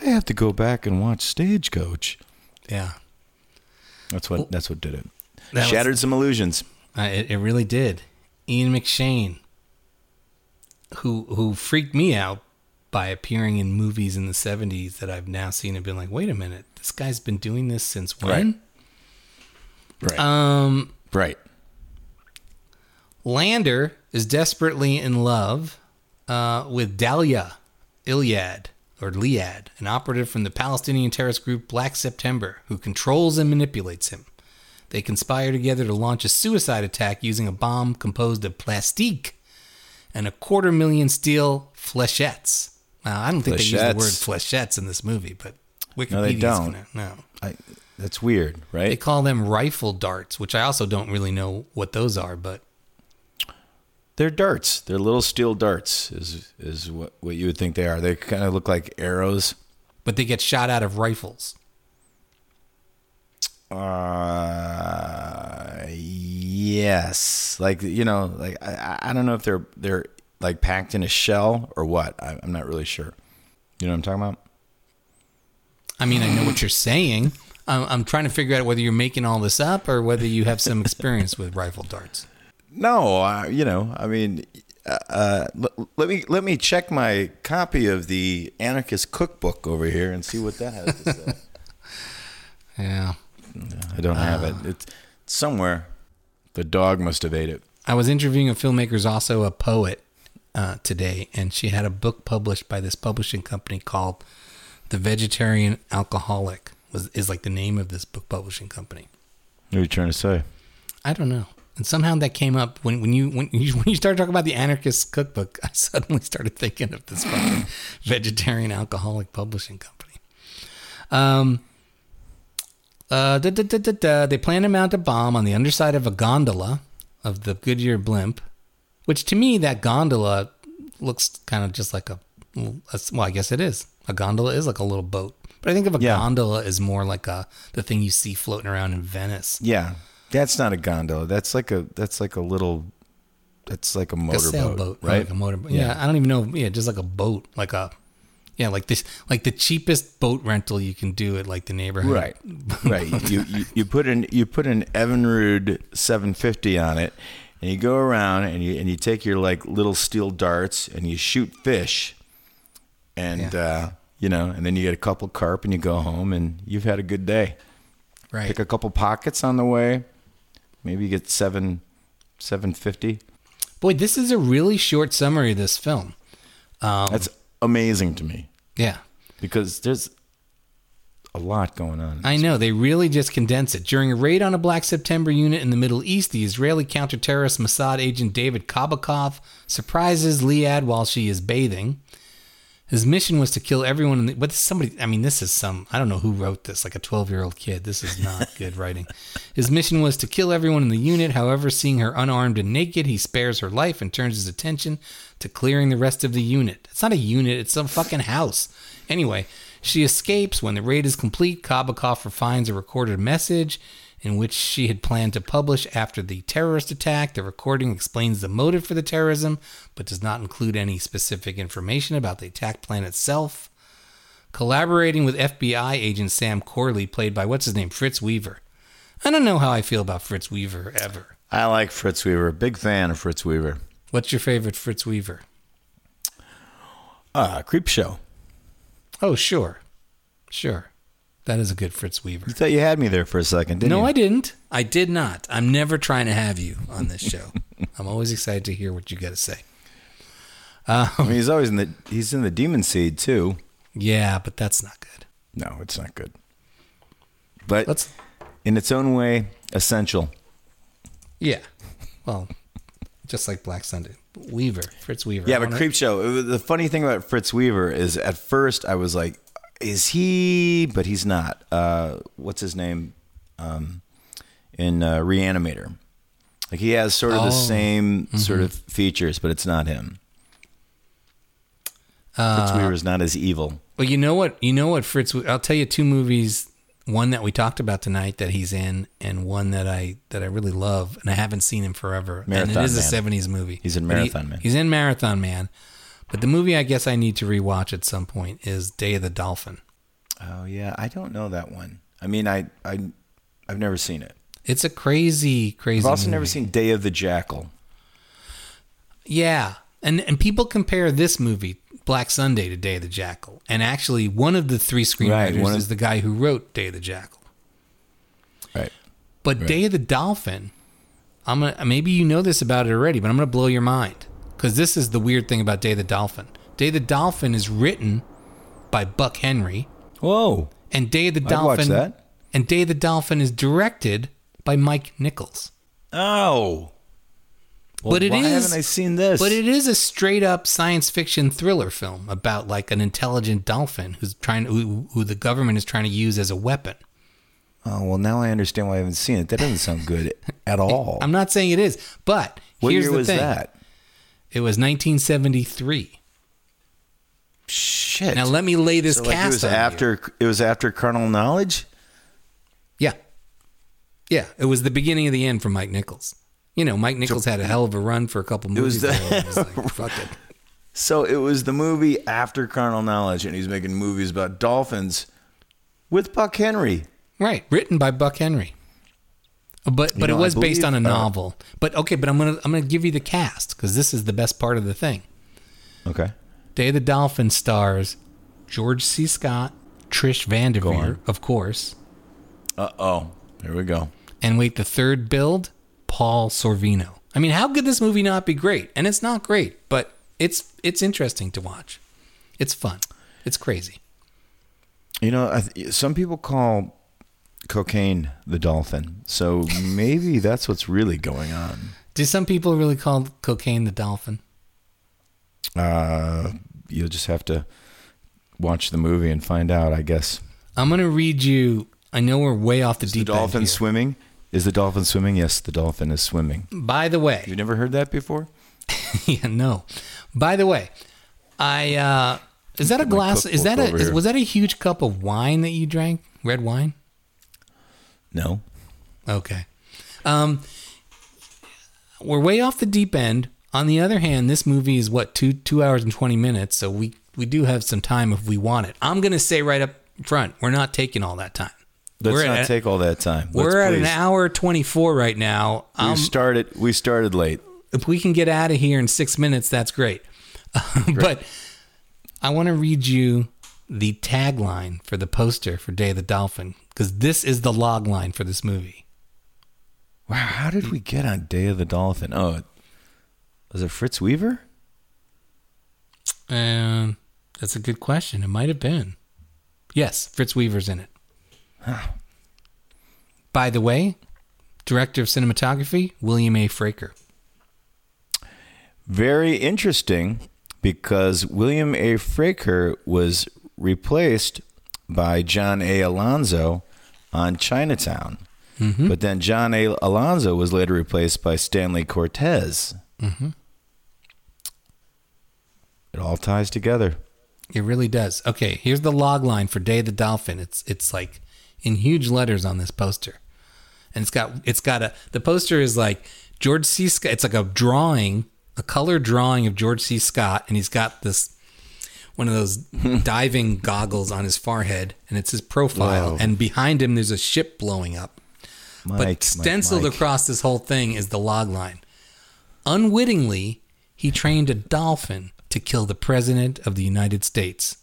I have to go back and watch Stagecoach. Yeah. That's what that's what did it. That was- Shattered some illusions. Uh, it, it really did. Ian McShane, who who freaked me out by appearing in movies in the '70s that I've now seen and been like, wait a minute, this guy's been doing this since when? Right. Um, right. Lander is desperately in love uh, with Dalia Iliad or Liad, an operative from the Palestinian terrorist group Black September, who controls and manipulates him. They conspire together to launch a suicide attack using a bomb composed of plastique and a quarter million steel flechettes. Now, I don't think they use the word Flechettes. in this movie, but Wikipedia's No, they don't. Gonna, no. I, that's weird, right? They call them rifle darts, which I also don't really know what those are, but They're darts. They're little steel darts. Is is what what you would think they are. They kind of look like arrows. but they get shot out of rifles. Uh, yes. Like you know, like I, I don't know if they're they're like packed in a shell or what. I, I'm not really sure. You know what I'm talking about? I mean, I know what you're saying. I'm, I'm trying to figure out whether you're making all this up or whether you have some experience with rifle darts. No, uh, you know, I mean, uh, uh, l- let me let me check my copy of the Anarchist Cookbook over here and see what that has to say. Yeah. I don't have it. It's somewhere. The dog must have ate it. I was interviewing a filmmaker who's also a poet uh, today, and she had a book published by this publishing company called The Vegetarian Alcoholic. Was is like the name of this book publishing company. What are you trying to say? I don't know. And somehow that came up when, when you when you when you started talking about the anarchist cookbook. I suddenly started thinking of this vegetarian alcoholic publishing company. Um. Uh, da, da, da, da, da. They plan to mount a bomb on the underside of a gondola of the Goodyear blimp, which to me that gondola looks kind of just like a, a well, I guess it is. A gondola is like a little boat, but I think of a Yeah. gondola as more like a the thing you see floating around in Venice. Yeah, that's not a gondola. That's like a that's like a little. That's like a a motorboat, sailboat, right? Like a motorboat. Yeah. Yeah. I don't even know. Yeah, just like a boat, like a yeah, like this, like the cheapest boat rental you can do at like the neighborhood. Right, right. You, you you put an you put an Evinrude 750 on it, and you go around and you and you take your like little steel darts and you shoot fish, and Yeah. uh, you know, and then you get a couple carp and you go home and you've had a good day. Right. Pick a couple pockets on the way, maybe you get seven seven fifty. Boy, this is a really short summary of this film. Um, That's amazing to me yeah. because there's a lot going on. I know they really just condense it. During a raid on a Black September unit in the Middle East, the Israeli counter-terrorist Mossad agent David Kabakov surprises Liad while she is bathing. His mission was to kill everyone in the. But somebody, I mean, this is some. I don't know who wrote this. Like a twelve-year-old kid. This is not good writing. His mission was to kill everyone in the unit. However, seeing her unarmed and naked, he spares her life and turns his attention to clearing the rest of the unit. It's not a unit. It's some fucking house. Anyway, she escapes. When the raid is complete, Kabakov finds a recorded message in which she had planned to publish after the terrorist attack. The recording explains the motive for the terrorism, but does not include any specific information about the attack plan itself. Collaborating with FBI agent Sam Corley, played by what's his name, Fritz Weaver. I don't know how I feel about Fritz Weaver ever. I like Fritz Weaver. Big fan of Fritz Weaver. What's your favorite Fritz Weaver? Ah, Creep Show. Oh, sure. Sure. That is a good Fritz Weaver. You thought you had me there for a second, didn't no, you? No, I didn't. I did not. I'm never trying to have you on this show. I'm always excited to hear what you got to say. I mean, he's always in the he's in the Demon Seed too. Yeah, but that's not good. No, it's not good. But Let's. in its own way, essential. Yeah. Well, just like Black Sunday. Weaver, Fritz Weaver. Yeah, but Creep Show. The funny thing about Fritz Weaver is, at first I was like, "Is he?" But he's not. Uh, what's his name? Um, in uh, Reanimator, like he has sort of Oh. the same sort of features, but it's not him. Fritz Uh, Weaver is not as evil. Well, you know what? You know what Fritz? I'll tell you two movies. One that we talked about tonight that he's in, and one that I that I really love, and I haven't seen him forever. and Marathon it is Man. a '70s movie. He's in But he- Marathon Man. He's in Marathon Man. But the movie I guess I need to rewatch at some point is Day of the Dolphin. Oh yeah, I don't know that one. I mean, I I I've never seen it. It's a crazy, crazy. I've also movie. never seen Day of the Jackal. Yeah, and and people compare this movie Black Sunday to Day of the Jackal, and actually one of the three screenwriters of- is the guy who wrote Day of the Jackal. Right. But Right. Day of the Dolphin, I'm gonna maybe you know this about it already, but I'm gonna blow your mind because this is the weird thing about Day of the Dolphin. Day of the Dolphin is written by Buck Henry, Whoa. and Day of the Dolphin and Day of the Dolphin is directed by Mike Nichols. Oh. Well, But it why is- haven't I seen this? But it is a straight up science fiction thriller film about like an intelligent dolphin who's trying who, who the government is trying to use as a weapon. Oh well, now I understand why I haven't seen it. That doesn't sound good at all. I'm not saying it is, but what here's year the was thing. that? It was 1973. Shit. Now let me lay this so like cast it was on you. after it was after Carnal Knowledge. Yeah. Yeah, it was the beginning of the end for Mike Nichols. You know, Mike Nichols had a hell of a run for a couple movies. was the- it was like, fuck it. So it was the movie after Carnal Knowledge, and he's making movies about dolphins with Buck Henry. Right, written by Buck Henry. But but know, it was based on a believe, uh, novel. But okay, but I'm gonna I'm gonna give you the cast because this is the best part of the thing. Okay. Day of the Dolphin stars George C. Scott, Trish Van Devere, of course, Uh oh. Here we go. and wait, the third build, Paul Sorvino. I mean, how could this movie not be great? And it's not great, but it's it's interesting to watch. It's fun. It's crazy. You know, I th- some people call cocaine the dolphin, so maybe that's what's really going on. Do some people really call cocaine the dolphin? Uh, you'll just have to watch the movie and find out, I guess. I'm gonna read you. I know we're way off the Is the deep dolphin end. here. swimming? Is the dolphin swimming? Yes, the dolphin is swimming. By the way, You never heard that before? yeah, no. By the way, I uh is that a glass? Is that a is, was that a huge cup of wine that you drank? Red wine? No. Okay. Um we're way off the deep end. On the other hand, this movie is what two two hours and twenty minutes, so we we do have some time if we want it. I'm gonna say right up front, we're not taking all that time. Let's we're not at, take all that time. we're Let's at an hour twenty four right now. We Um, started. We started late. if we can get out of here in six minutes, that's great. but I want to read you the tagline for the poster for Day of the Dolphin because this is the log line for this movie. Wow, how did we get on Day of the Dolphin? Oh, was it Fritz Weaver? And that's a good question. It might have been. Yes, Fritz Weaver's in it. By the way, director of cinematography, William A. Fraker. Very interesting because William A. Fraker was replaced by John A. Alonzo on Chinatown. Mm-hmm. But then John A. Alonzo was later replaced by Stanley Cortez. Mm-hmm. It all ties together. It really does. Okay, here's the log line for Day of the Dolphin. It's it's like in huge letters on this poster. And it's got it's got a the poster is like George C. Scott. It's like a drawing, a color drawing of George C. Scott, and he's got this one of those diving goggles on his forehead, and it's his profile. Whoa. And behind him, there's a ship blowing up. Mike, but Mike, stenciled Mike. across this whole thing is the log line. Unwittingly, he trained a dolphin to kill the president of the United States.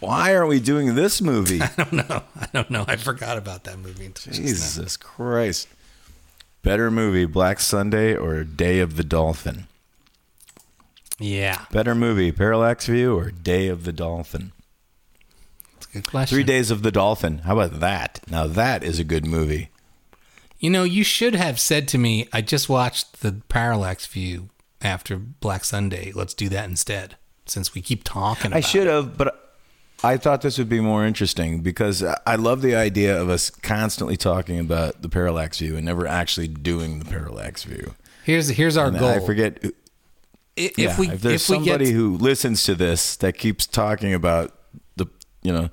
Why are we doing this movie? I don't know. I don't know. I forgot about that movie. until just now. Jesus Christ. Better movie, Black Sunday or Day of the Dolphin? Yeah, Better movie, Parallax View or Day of the Dolphin? it's a good question. Three Days of the Dolphin. How about that? Now that is a good movie. You know, you should have said to me, "I just watched the Parallax View after Black Sunday. Let's do that instead." Since we keep talking, about I should have, but I thought this would be more interesting because I love the idea of us constantly talking about the parallax view and never actually doing the parallax view. Here's here's our And goal. I forget. If yeah, we if there's if we somebody get who listens to this that keeps talking about the, you know,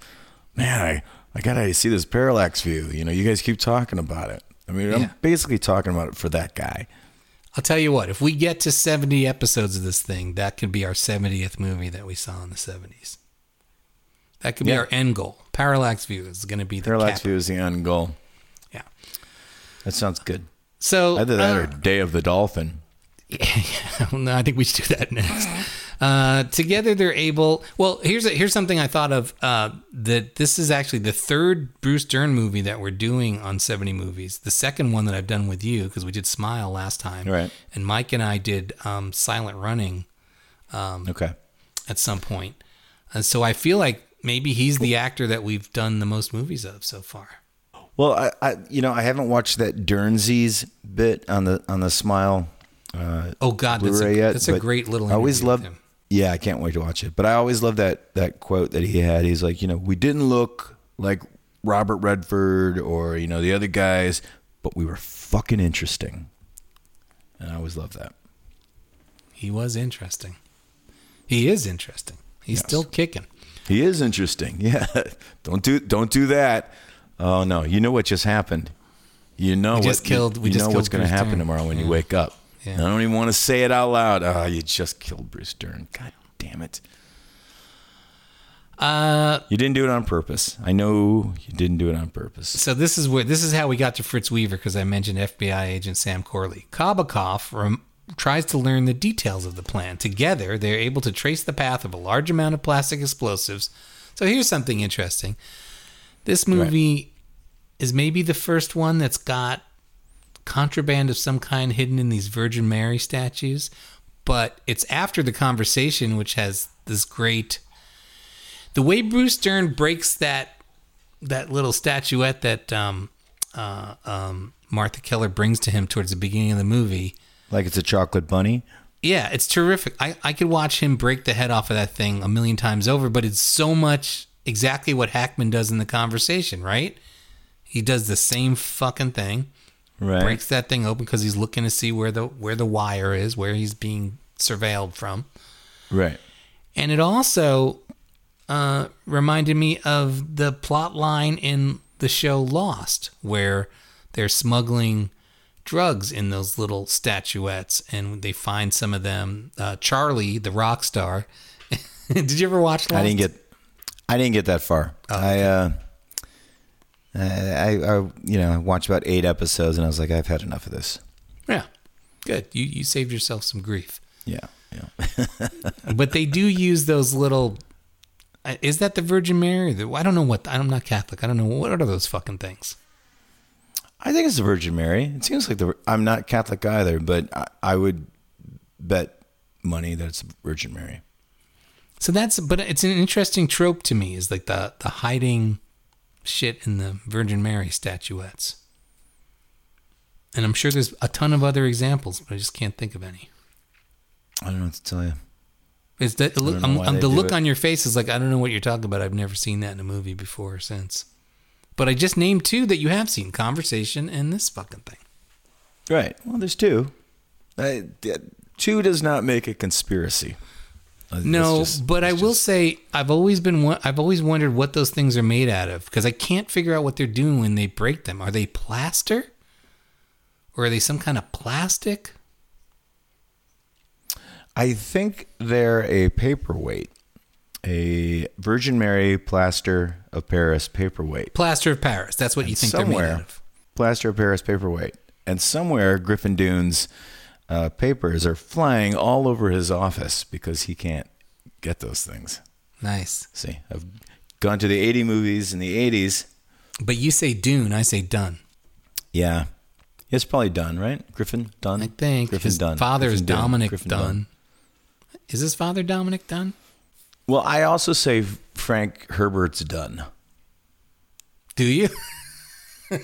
man, I I gotta see this parallax view. You know, you guys keep talking about it. I mean, Yeah. I'm basically talking about it for that guy. I'll tell you what, if we get to 70 episodes of this thing, that could be our 70th movie that we saw in the 70s. That could be Yeah. our end goal. Parallax View is going to be the Parallax view is the end goal. Yeah. That sounds good. So Either that uh, or Day of the Dolphin. no, I think we should do that next. Uh, together, they're able. Well, here's a, here's something I thought of. Uh, that this is actually the third Bruce Dern movie that we're doing on 70 movies. The second one that I've done with you because we did Smile last time, Right. And Mike and I did um, Silent Running Okay. at some point. And so I feel like maybe he's the actor that we've done the most movies of so far. Well, I, I you know I haven't watched that Dernsies bit on the on the Smile uh, Oh God, that's Blu-ray a, yet. that's a great little. I always love. him. Yeah, I can't wait to watch it. But I always love that that quote that he had. He's like, you know, we didn't look like Robert Redford or you know the other guys, but we were fucking interesting. And I always love that. He was interesting. He is interesting. He's Yes. still kicking. He is interesting. Yeah. don't do don't do that. Oh no, you know what just happened. You know We what just killed- we you just know killed what's going to happen Dern. tomorrow when you wake up. Yeah. I don't even want to say it out loud. Oh, you just killed Bruce Dern. God damn it. Uh, You didn't do it on purpose. I know you didn't do it on purpose. so this is where this is how we got to Fritz Weaver because I mentioned FBI agent Sam Corley. Kabakov rem- tries to learn the details of the plan. Together, they're able to trace the path of a large amount of plastic explosives. So here's something interesting. This movie is maybe the first one that's got contraband of some kind hidden in these Virgin Mary statues, but it's after the conversation, which has this great. The way Bruce Dern breaks that that little statuette that um, uh, um, Martha Keller brings to him towards the beginning of the movie. Like it's a chocolate bunny. Yeah, it's terrific. I, I could watch him break the head off of that thing a million times over, but it's so much exactly what Hackman does in the conversation, right? He does the same fucking thing. Right. Breaks that thing open because he's looking to see where the where the wire is, where he's being surveilled from. Right. And it also uh, reminded me of the plot line in the show Lost, where they're smuggling drugs in those little statuettes, and they find some of them. Uh, Charlie, the rock star. Did you ever watch Lost? I didn't get I didn't get that far. I uh I, I, you know, watched about 8 episodes and I was like I've had enough of this. Yeah, good. You you saved yourself some grief. Yeah. Yeah. but they do use those little. uh, Is that the Virgin Mary? I don't know what. I'm not Catholic. I don't know what are those fucking things. I think it's the Virgin Mary. It seems like the. I'm not Catholic either, but I, I would bet money that it's the Virgin Mary. So that's, but it's an interesting trope to me. Is like the the hiding shit in the Virgin Mary statuettes. And I'm sure there's a ton of other examples, but I just can't think of any. I don't know what to tell you. Is that I'm, I'm- the look it. on your face is like I don't know what you're talking about. I've never seen that in a movie before or since. But I just named two that you have seen: Conversation and this fucking thing. Right. Well, there's two. I, two does not make a conspiracy. Uh, No, just- but I it's will say I've always been wo- I've always wondered what those things are made out of because I can't figure out what they're doing when they break them. Are they plaster? Or are they some kind of plastic? I think they're a paperweight, a Virgin Mary plaster of Paris paperweight. Plaster of Paris. That's what you think they're made of. plaster of Paris paperweight, and somewhere Griffin Dune's uh, papers are flying all over his office because he can't get those things. Nice. See, I've gone to the 80 movies in the 80s. But you say Dune, I say Done. Yeah, it's probably done, right? Griffin Dunne. I think Griffin his Dunn. father is Griffin Dunne. Dominic Griffin Dunne. Is his father Dominick Dunne? Well, I also say Frank Herbert's done. Do you?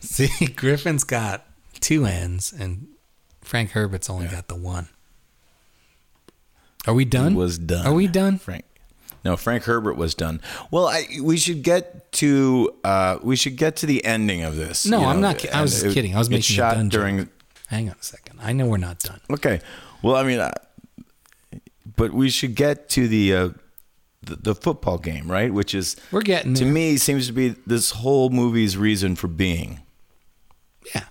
See, Griffin's got two ends, and Frank Herbert's only got the one. Are we done? Was done. Are we done? Frank. No, Frank Herbert was done. Well, I, we should get to uh, we should get to the ending of this. No, you I'm not I was it- kidding. I was making a shot done joke. during. Hang on a second. I know we're not done. Okay, well, I mean, uh, but we should get to the, uh, the the football game, right? Which is We're getting to there. me seems to be this whole movie's reason for being. Yeah,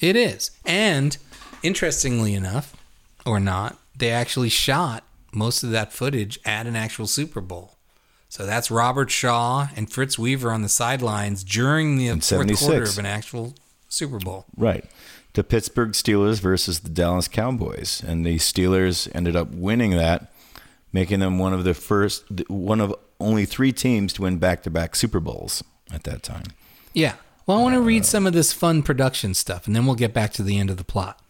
it is. And interestingly enough, or not, they actually shot most of that footage at an actual Super Bowl. So that's Robert Shaw and Fritz Weaver on the sidelines during the fourth 76. quarter of an actual Super Bowl. Right. The Pittsburgh Steelers versus the Dallas Cowboys. And the Steelers ended up winning that, making them one of the first, one of only three teams to win back to back Super Bowls at that time. Yeah. Well, I want to read some of this fun production stuff, and then we'll get back to the end of the plot.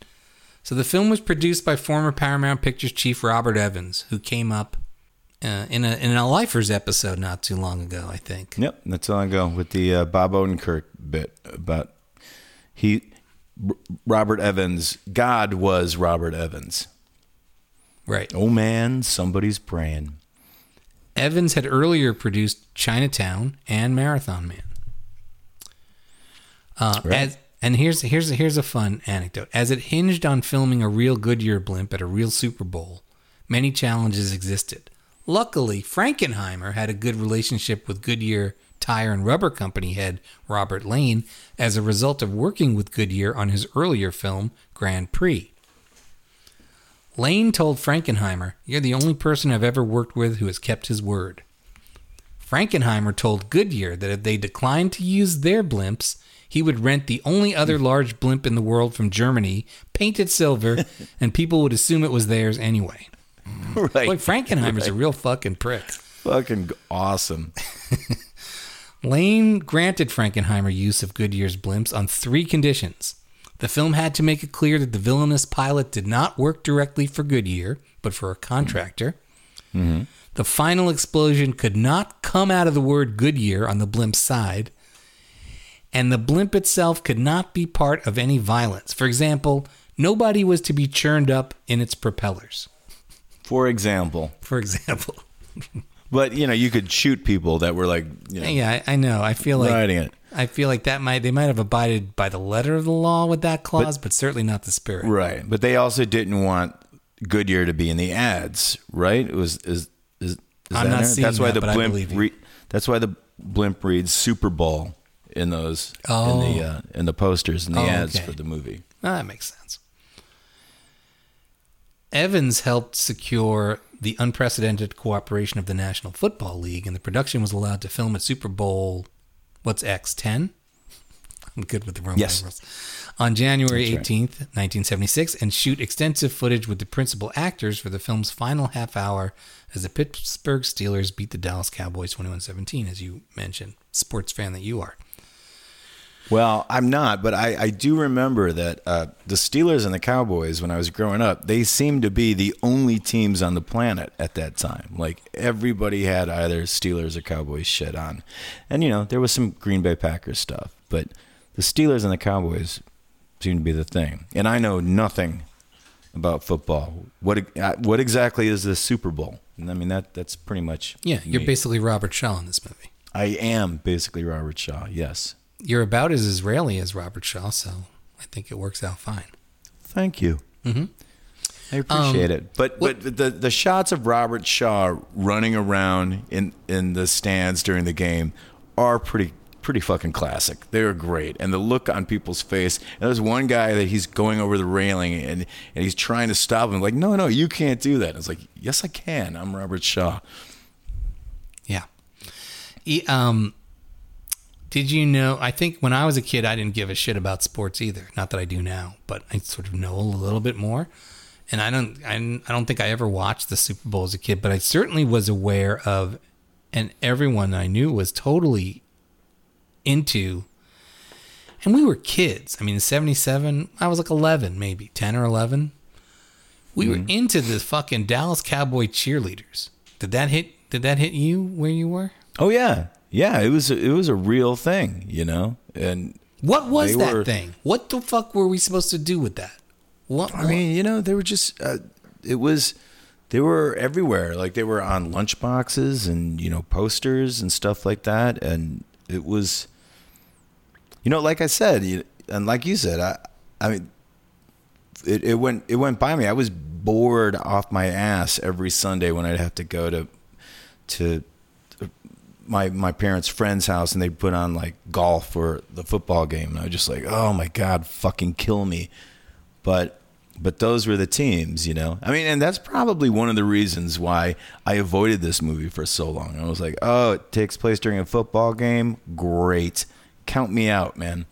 So the film was produced by former Paramount Pictures chief Robert Evans, who came up uh, in a in a Lifers episode not too long ago, I think. Yep. That's all I go with the uh, Bob Odenkirk bit about he, Robert Evans, God was Robert Evans. Right. Oh man, somebody's praying. Evans had earlier produced Chinatown and Marathon Man. Uh, Right. as, and here's here's here's a fun anecdote. As it hinged on filming a real Goodyear blimp at a real Super Bowl, many challenges existed. Luckily, Frankenheimer had a good relationship with Goodyear Tire and Rubber Company head Robert Lane as a result of working with Goodyear on his earlier film Grand Prix. Lane told Frankenheimer, You're the only person I've ever worked with who has kept his word. Frankenheimer told Goodyear that if they declined to use their blimps, he would rent the only other large blimp in the world from Germany, paint it silver, and people would assume it was theirs anyway. right. Boy, Frankenheimer's a real fucking prick. Fucking awesome. Lane granted Frankenheimer use of Goodyear's blimps on three conditions. The film had to make it clear that the villainous pilot did not work directly for Goodyear, but for a contractor. Mm-hmm. The final explosion could not come out of the word Goodyear on the blimp's side. And the blimp itself could not be part of any violence. For example, nobody was to be churned up in its propellers. For example. For example. But you know, you could shoot people that were like, you know, Yeah, I, I know. I feel like riding it. I feel like that might they might have abided by the letter of the law with that clause, but, certainly not the spirit. Right. But they also didn't want Goodyear to be in the ads, right? It was is is, is I'm that not seeing that's why that, the but blimp re- that's why the blimp reads Super Bowl in those Oh. in the uh, in the posters and the Oh, ads okay. for the movie. Ah, that makes sense. Evans helped secure the unprecedented cooperation of the National Football League, and the production was allowed to film at Super Bowl, what's X, 10? I'm good with the Roman Yes. numerals. On January That's right. 18th, 1976, and shoot extensive footage with the principal actors for the film's final half hour as the Pittsburgh Steelers beat the Dallas Cowboys 21 17, as you mentioned, sports fan that you are. Well, I'm not, but I, I do remember that uh, the Steelers and the Cowboys, when I was growing up, they seemed to be the only teams on the planet at that time. Like everybody had either Steelers or Cowboys shit on, and you know there was some Green Bay Packers stuff, but the Steelers and the Cowboys seemed to be the thing. And I know nothing about football. What uh, what exactly is the Super Bowl? I mean that that's pretty much Yeah, you're basically Robert Shaw in this movie. I am basically Robert Shaw. Yes. You're about as Israeli as Robert Shaw, so I think it works out fine. Thank you. Mhm. I appreciate Um, it. But what- but the the shots of Robert Shaw running around in in the stands during the game are pretty pretty fucking classic. They're great. And the look on people's face. And there's one guy that he's going over the railing and and he's trying to stop him like, "No, no, you can't do that." And it's like, "Yes, I can. I'm Robert Shaw." Yeah. E- um, did you know? I think when I was a kid, I didn't give a shit about sports either. Not that I do now, but I sort of know a little bit more. And I don't, I, don't- I don't think I ever watched the Super Bowl as a kid, but I certainly was aware of, and everyone I knew was totally into. And we were kids. I mean, in '77, I was like 11, maybe 10 or 11. We were mm-hmm. into the fucking Dallas Cowboy cheerleaders. Did that hit? Did that hit you where you were? Oh yeah. Yeah, it was a, it was a real thing, you know. And What was that were- thing? What the fuck were we supposed to do with that? What? I mean, you know, they were just uh, it was they were everywhere. Like they were on lunchboxes and you know posters and stuff like that. And it was, you know, like I said, you, and like you said, I, I mean, it, it went it went by me. I was bored off my ass every Sunday when I'd have to go to to my my parents' friend's house and they'd put on like golf or the football game and I was just like, oh my god, fucking kill me. But but those were the teams, you know. I mean, and that's probably one of the reasons why I avoided this movie for so long. I was like, oh, it takes place during a football game, great, count me out, man.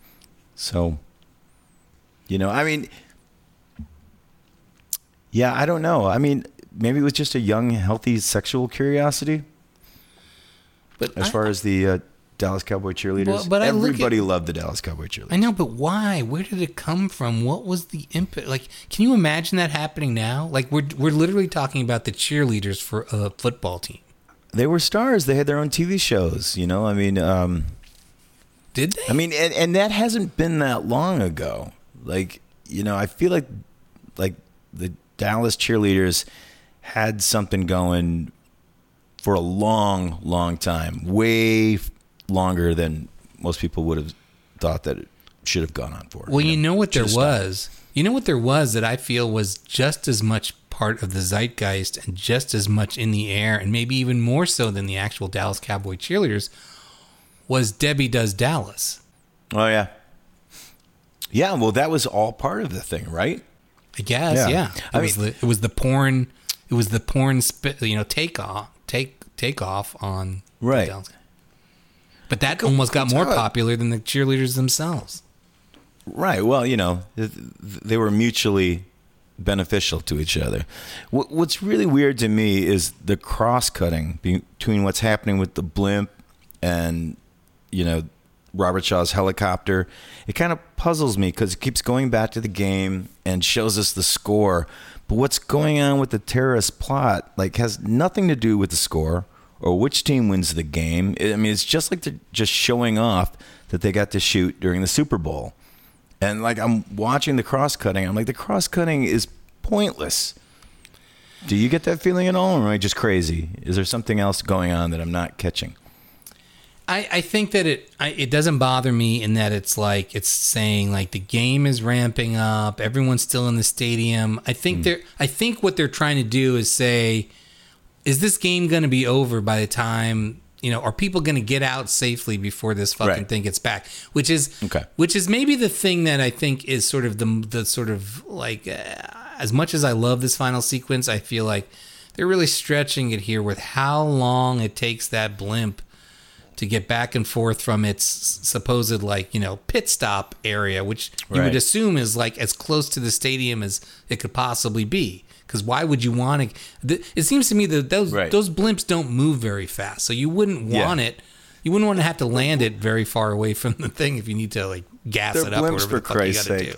So, you know, I mean, yeah, I don't know. I mean, maybe it was just a young, healthy sexual curiosity. But As I- far as the uh, Dallas Cowboy cheerleaders, Well, but look at- everybody loved the Dallas Cowboy cheerleaders. I know, but why? Where did it come from? What was the input? Like, can you imagine that happening now? Like, we're we're literally talking about the cheerleaders for a football team. They were stars. They had their own TV shows. You know, I mean, um, Did they? I mean, and, and that hasn't been that long ago. Like, you know, I feel like like the Dallas cheerleaders had something going for a long, long time, way longer than most people would have thought that it should have gone on for. Well, you know what there Should've stopped. was. You know what there was that I feel was just as much part of the zeitgeist and just as much in the air, and maybe even more so than the actual Dallas Cowboy cheerleaders, was Debbie Does Dallas. Oh yeah, yeah. Well, that was all part of the thing, right? I guess, Yeah. yeah. It I was mean- the it was the porn, it was the porn, sp- you know, take off, take take off on Right. But that almost got more popular than the cheerleaders themselves. Right. Well, you know, th- th- they were mutually beneficial to each other. What's really weird to me is the cross cutting between what's happening with the blimp and, you know, Robert Shaw's helicopter. It kind of puzzles me because it keeps going back to the game and shows us the score. But what's going on with the terrorist plot, like, has nothing to do with the score or which team wins the game. I mean, it's just like they're just showing off that they got to shoot during the Super Bowl. And like I'm watching the cross cutting, I'm like the cross cutting is pointless. Do you get that feeling at all, or am I just crazy? Is there something else going on that I'm not catching? I, I think that it I, it doesn't bother me in that it's like it's saying like the game is ramping up, everyone's still in the stadium. I think they're I think what they're trying to do is say, is this game going to be over by the time you know? Are people going to get out safely before this fucking Right. thing gets back? Which is Okay. which is maybe the thing that I think is sort of the the sort of like uh, as much as I love this final sequence, I feel like they're really stretching it here with how long it takes that blimp to get back and forth from its supposed like you know pit stop area, which you would assume is like as close to the stadium as it could possibly be. Because why would you want to? It seems to me that those Right. those blimps don't move very fast, so you wouldn't Yeah. want it You wouldn't want to have to land it very far away from the thing if you need to like gas They're it up or whatever for the fuck you gotta sake. do.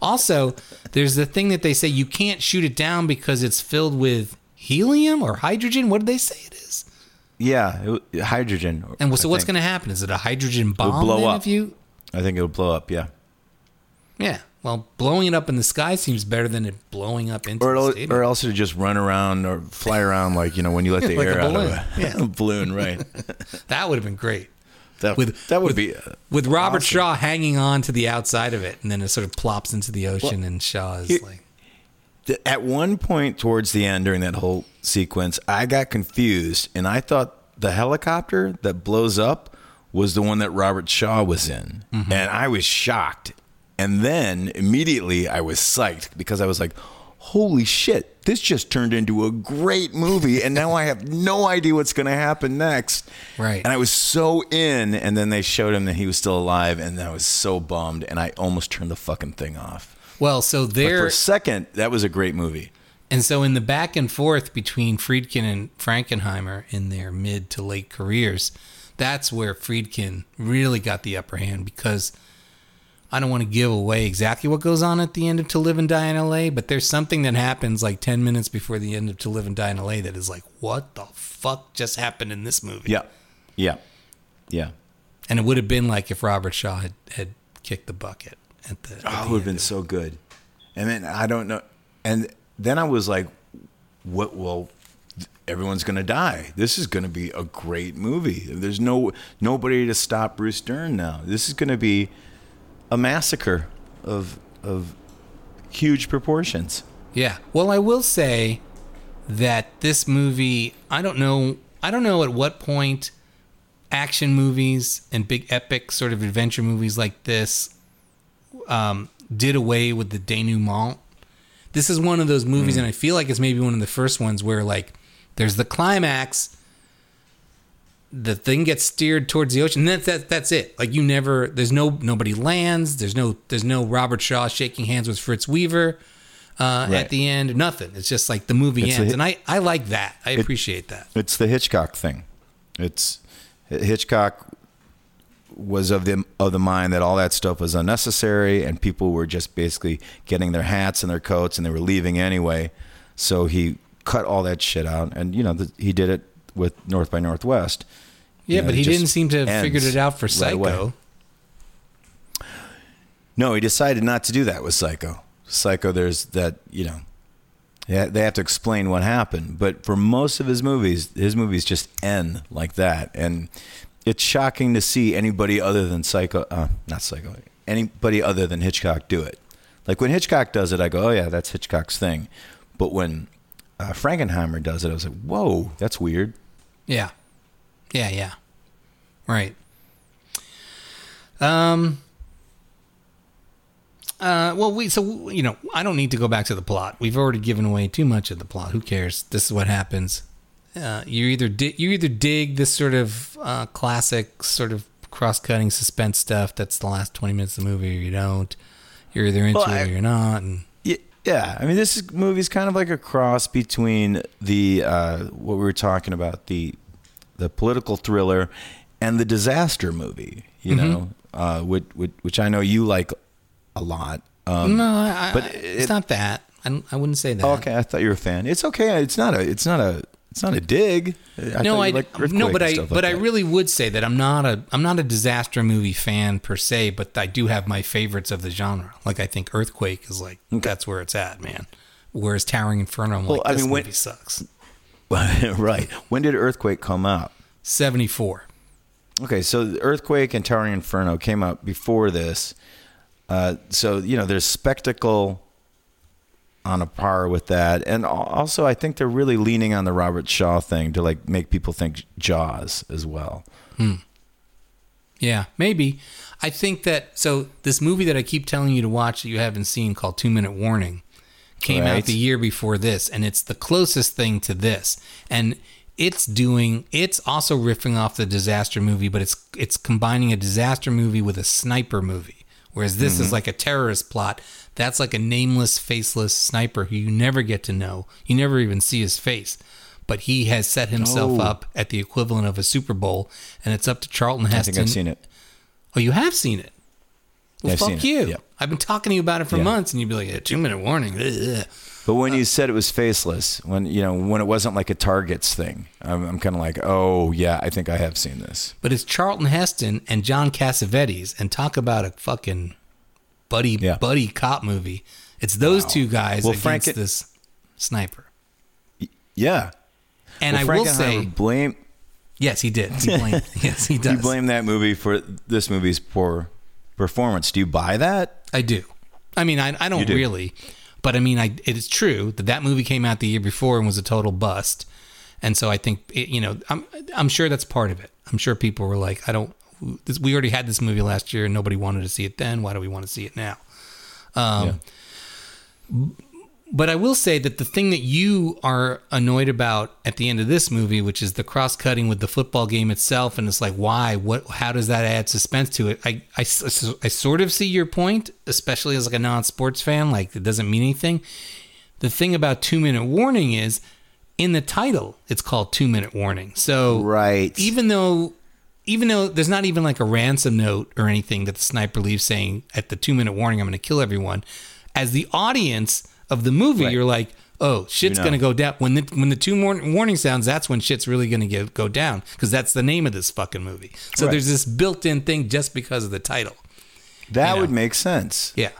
Also, there's the thing that they say you can't shoot it down because it's filled with helium or hydrogen. What did they say it is? Yeah, it, hydrogen. And so I what's going to happen? Is it a hydrogen bomb? will blow up. If you, I think it'll blow up. Yeah, yeah. Well, blowing it up in the sky seems better than it blowing up into or the it'll, or else it'll just run around or fly around like you know when you let the Like a air out of a Yeah. balloon, right? that would have been great. That With- that would with- be. Uh, With Robert Awesome. Shaw hanging on to the outside of it, and then it sort of plops into the ocean, and Shaw is here- like, at one point towards the end during that whole sequence, I got confused and I thought the helicopter that blows up was the one that Robert Shaw was in. Mm-hmm. And I was shocked. And then immediately I was psyched because I was like, holy shit, this just turned into a great movie. And now I have no idea what's going to happen next. Right. And I was so in. And then they showed him that he was still alive. And I was so bummed. And I almost turned the fucking thing off. Well, so But there, for a second, that was a great movie. and so in the back and forth between Friedkin and Frankenheimer in their mid to late careers, that's where Friedkin really got the upper hand because I don't want to give away exactly what goes on at the end of To Live and Die in LA, but there's something that happens like 10 minutes before the end of To Live and Die in LA that is like, what the fuck just happened in this movie? Yeah. Yeah. Yeah. And it would have been like if Robert Shaw had, had kicked the bucket at the. at Oh, the it would have been so good. And then I don't know. And then I was like, what? Well, everyone's going to die. This is going to be a great movie. There's no nobody to stop Bruce Dern now. This is going to be a massacre of of huge proportions. Yeah. Well, I will say that this movie, I don't know, I don't know at what point action movies and big epic sort of adventure movies like this um, did away with the denouement. This is one of those movies, and I feel like it's maybe one of the first ones where like there's the climax, the thing gets steered towards the ocean, and that's that, that's it. Like you never, there's no nobody lands. There's no there's no Robert Shaw shaking hands with Fritz Weaver uh, Right. at the end. Nothing. It's just like the movie It's ends, and I I like that. I appreciate that. It's the Hitchcock thing. It's Hitchcock was of the of the mind that all that stuff was unnecessary and people were just basically getting their hats and their coats and they were leaving anyway. So he cut all that shit out and you know the, he did it with North by Northwest. Yeah, You know, but he didn't seem to have figured it out for right. Psycho. No, he decided not to do that with Psycho. Psycho, there's that, you know, yeah, they have to explain what happened. But for most of his movies, his movies just end like that. And it's shocking to see anybody other than Psycho, uh, not Psycho, anybody other than Hitchcock do it. Like when Hitchcock does it, I go, oh, yeah, that's Hitchcock's thing. But when uh, Frankenheimer does it, I was like, whoa, that's weird. Yeah. Yeah, yeah. Right. Um uh well we so you know, I don't need to go back to the plot. We've already given away too much of the plot. Who cares? This is what happens. Uh you either di- you either dig this sort of uh classic sort of cross-cutting suspense stuff that's the last 20 minutes of the movie or you don't. You're either into Well, I- it or you're not and Yeah. I mean, this is, movie's kind of like a cross between the uh, what we were talking about the the political thriller and the disaster movie. You Mm-hmm. know, uh, which, which which I know you like a lot. Um, No, I, but I, it- it's not that. I, I wouldn't say that. okay, I thought you were a fan. It's okay. It's not a. It's not a. It's not a dig. I no, I no, but I like but I really would say that I'm not a I'm not a disaster movie fan per se, but I do have my favorites of the genre. Like I think Earthquake is like that's where it's at, man. Whereas Towering Inferno, I'm Well, like I this mean, when- movie sucks. right. When did Earthquake come out? Seventy four. Okay, so Earthquake and Towering Inferno came out before this. Uh, so, you know, there's spectacle on a par with that. And also, I think they're really leaning on the Robert Shaw thing to like make people think Jaws as well. Hmm. Yeah, maybe. I think that so this movie that I keep telling you to watch that you haven't seen called Two Minute Warning came Right. out the year before this, and it's the closest thing to this. And it's doing it's also riffing off the disaster movie, but it's it's combining a disaster movie with a sniper movie. Whereas this is mm-hmm. like a terrorist plot. That's like a nameless, faceless sniper who you never get to know. You never even see his face. but he has set himself Oh. up at the equivalent of a Super Bowl, and it's up to Charlton Heston. I think I've seen it. Oh, you have seen it. Well, I've fuck you. yeah. I've been talking to you about it for Yeah. months, and you'd be like, "A two minute warning." Ugh. But when uh, you said it was faceless, when you know when it wasn't like a Targets thing, I'm, I'm kind of like, oh yeah, I think I have seen this. But it's Charlton Heston and John Cassavetes, and talk about a fucking buddy Yeah. buddy cop movie. It's those two guys Well, against Frank- this sniper. Yeah, And well, I will Frankenheimer say, blame yes, he did. He blamed, yes, he does. you blame that movie for this movie's poor performance. Do you buy that? I do. I mean, I, I don't do. really, but I mean, I it is true that that movie came out the year before and was a total bust, and so I think it, you know, I'm I'm sure that's part of it. I'm sure people were like, I don't. This, we already had this movie last year and nobody wanted to see it then. Why do we want to see it now? Um, But I will say that the thing that you are annoyed about at the end of this movie, which is the cross cutting with the football game itself, and it's like, why? What? How does that add suspense to it? I, I, I sort of see your point, especially as like a non-sports fan. Like it doesn't mean anything. The thing about two minute warning is, in the title, it's called two minute warning. So Right. even though even though there's not even like a ransom note or anything that the sniper leaves saying at the two minute warning I'm going to kill everyone, as the audience of the movie, Right. you're like, oh, shit's know. going to go down. When the when the two more warning sounds, that's when shit's really going to go down because that's the name of this fucking movie. So Right. there's this built in thing just because of the title. That You would make sense. Yeah.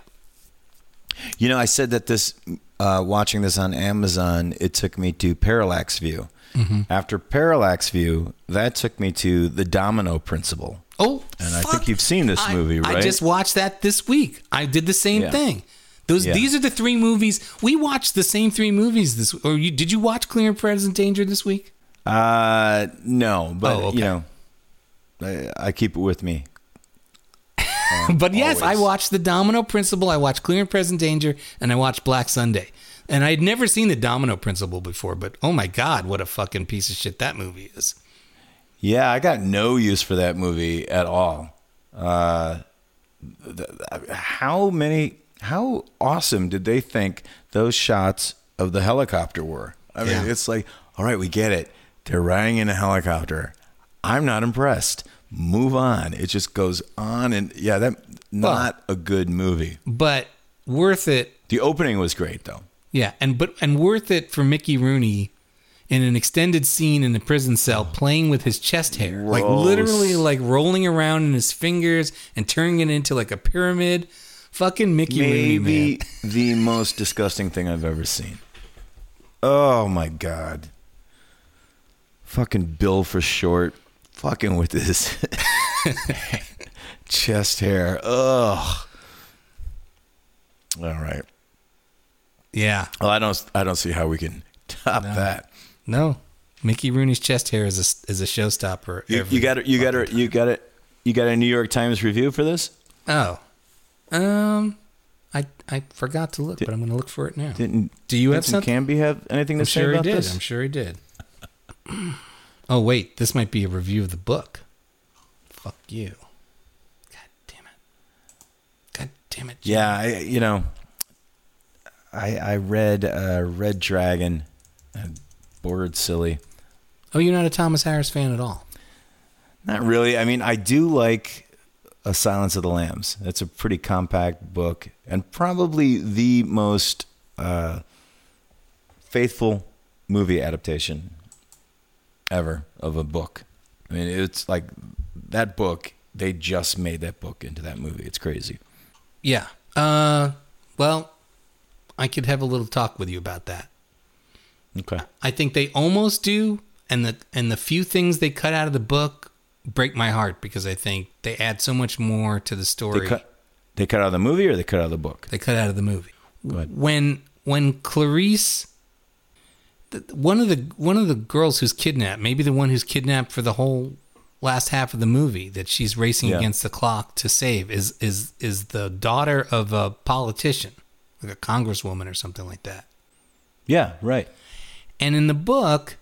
You know, I said that this, uh, watching this on Amazon, it took me to Parallax View. Mm-hmm. After Parallax View, that took me to the Domino Principle. Oh, And I think you've seen this I- movie, I right? just watched that this week. I did the same Yeah. thing. Those Yeah. these are the three movies we watched. The same three movies this. Or you did you watch Clear and Present Danger this week? Uh, no, but Oh, okay. you know, I, I keep it with me. but yes, I always. watched the Domino Principle. I watched Clear and Present Danger, and I watched Black Sunday. And I had never seen the Domino Principle before, but oh my god, what a fucking piece of shit that movie is. Yeah, I got no use for that movie at all. Uh, how many? How awesome did they think those shots of the helicopter were? I mean, Yeah. it's like, all right, we get it. They're riding in a helicopter. I'm not impressed. Move on. It just goes on, and yeah, that not a good movie. But worth it The opening was great though. Yeah, and but and worth it for Mickey Rooney in an extended scene in the prison cell playing with his chest hair. Like literally like rolling around in his fingers and turning it into like a pyramid. Fucking Mickey Rooney, man. Maybe the most disgusting thing I've ever seen. Oh my god. Fucking Bill for short. Fucking with his chest hair. Ugh. All right. Yeah. Well, I don't. I don't see how we can top that. No. Mickey Rooney's chest hair is a is a showstopper. You, got it. You got it. You got it. You got a New York Times review for this? Oh. Um I I forgot to look, but I'm going to look for it now. Didn't Do you have something? Canby have anything to I'm say sure he about did. this? I'm sure he did. oh wait, this might be a review of the book. Fuck you. God damn it. God damn it. Jim. Yeah, I, you know, I I read uh, Red Dragon, and bored silly. Oh, you're not a Thomas Harris fan at all. Not really. I mean, I do like A Silence of the Lambs. It's a pretty compact book, and probably the most uh, faithful movie adaptation ever of a book. I mean, it's like that book. They just made that book into that movie. It's crazy. Yeah. Uh well, I could have a little talk with you about that. Okay. I think they almost do and the and the few things they cut out of the book break my heart because I think they add so much more to the story. They cut. They cut out of the movie, or they cut out of the book. they cut out of the movie. Go ahead. when when Clarice one of the one of the girls who's kidnapped, maybe the one who's kidnapped for the whole last half of the movie that she's racing Yeah. against the clock to save is is is the daughter of a politician, like a congresswoman or something like that. Yeah. Right. And in the book,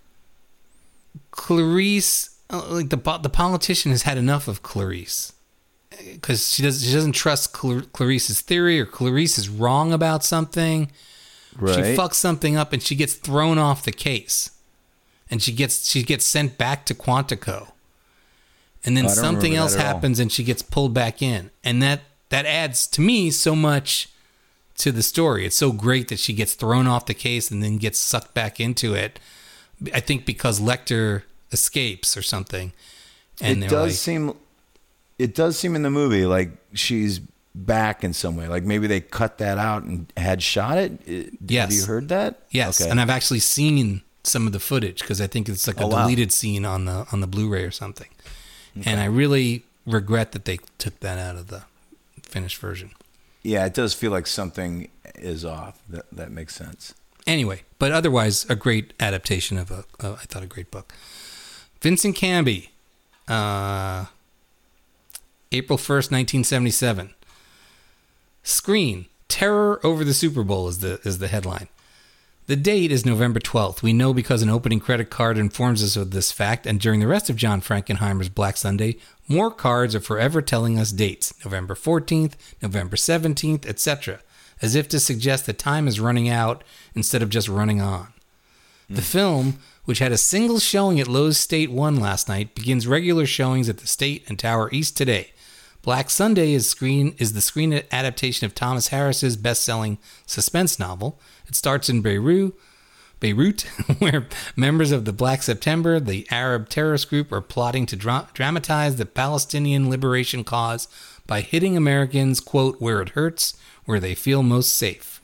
Clarice, uh, like the the politician, has had enough of Clarice because she does she doesn't trust Clar- Clarice's theory or Clarice is wrong about something. Right. She fucks something up and she gets thrown off the case. and she gets she gets sent back to Quantico, and then something else at all. happens, and she gets pulled back in, and that that adds to me so much to the story. It's so great that she gets thrown off the case and then gets sucked back into it. I think because Lecter escapes or something, and it does like, seem it does seem in the movie like she's back in some way like maybe they cut that out and had shot it It- have Yes. you heard that Yes, okay and I've actually seen some of the footage because I think it's like oh, a Oh, wow. deleted scene on the on the Blu-ray or something. And I really regret that they took that out of the finished version. Yeah it does feel like something is off that that makes sense Anyway, but otherwise a great adaptation of a, a I thought a great book. Vincent Canby, uh, April first, nineteen seventy-seven. Screen Terror over the Super Bowl is the is the headline. The date is November 12th. We know because an opening credit card informs us of this fact, and during the rest of John Frankenheimer's Black Sunday, more cards are forever telling us dates November 14th, November 17th, etc., as if to suggest that time is running out instead of just running on. The hmm. film, which had a single showing at Loew's State 1 last night, begins regular showings at the State and Tower East today. Black Sunday is screen is the screen adaptation of Thomas Harris's best-selling suspense novel. It starts in Beirut, Beirut, where members of the Black September, the Arab terrorist group, are plotting to dra- dramatize the Palestinian liberation cause by hitting Americans, quote, where it hurts, where they feel most safe.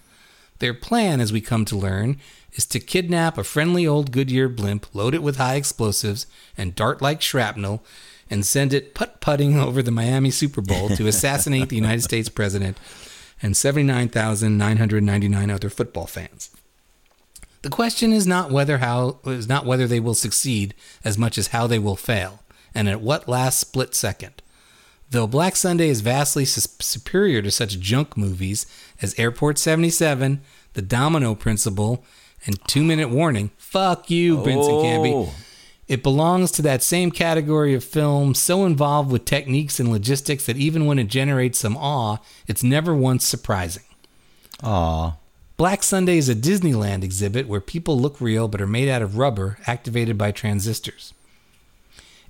Their plan, as we come to learn, is to kidnap a friendly old Goodyear blimp, load it with high explosives and dart like shrapnel, and send it putt putting over the Miami Super Bowl to assassinate the United States president and 79,999 other football fans. The question is not whether how is not whether they will succeed as much as how they will fail, and at what last split second. Though Black Sunday is vastly sus- superior to such junk movies as Airport 77, The Domino Principle, and Two Minute Warning, fuck you, Vincent Canby. Oh. It belongs to that same category of film so involved with techniques and logistics that even when it generates some awe, it's never once surprising. Aw. Black Sunday is a Disneyland exhibit where people look real but are made out of rubber activated by transistors.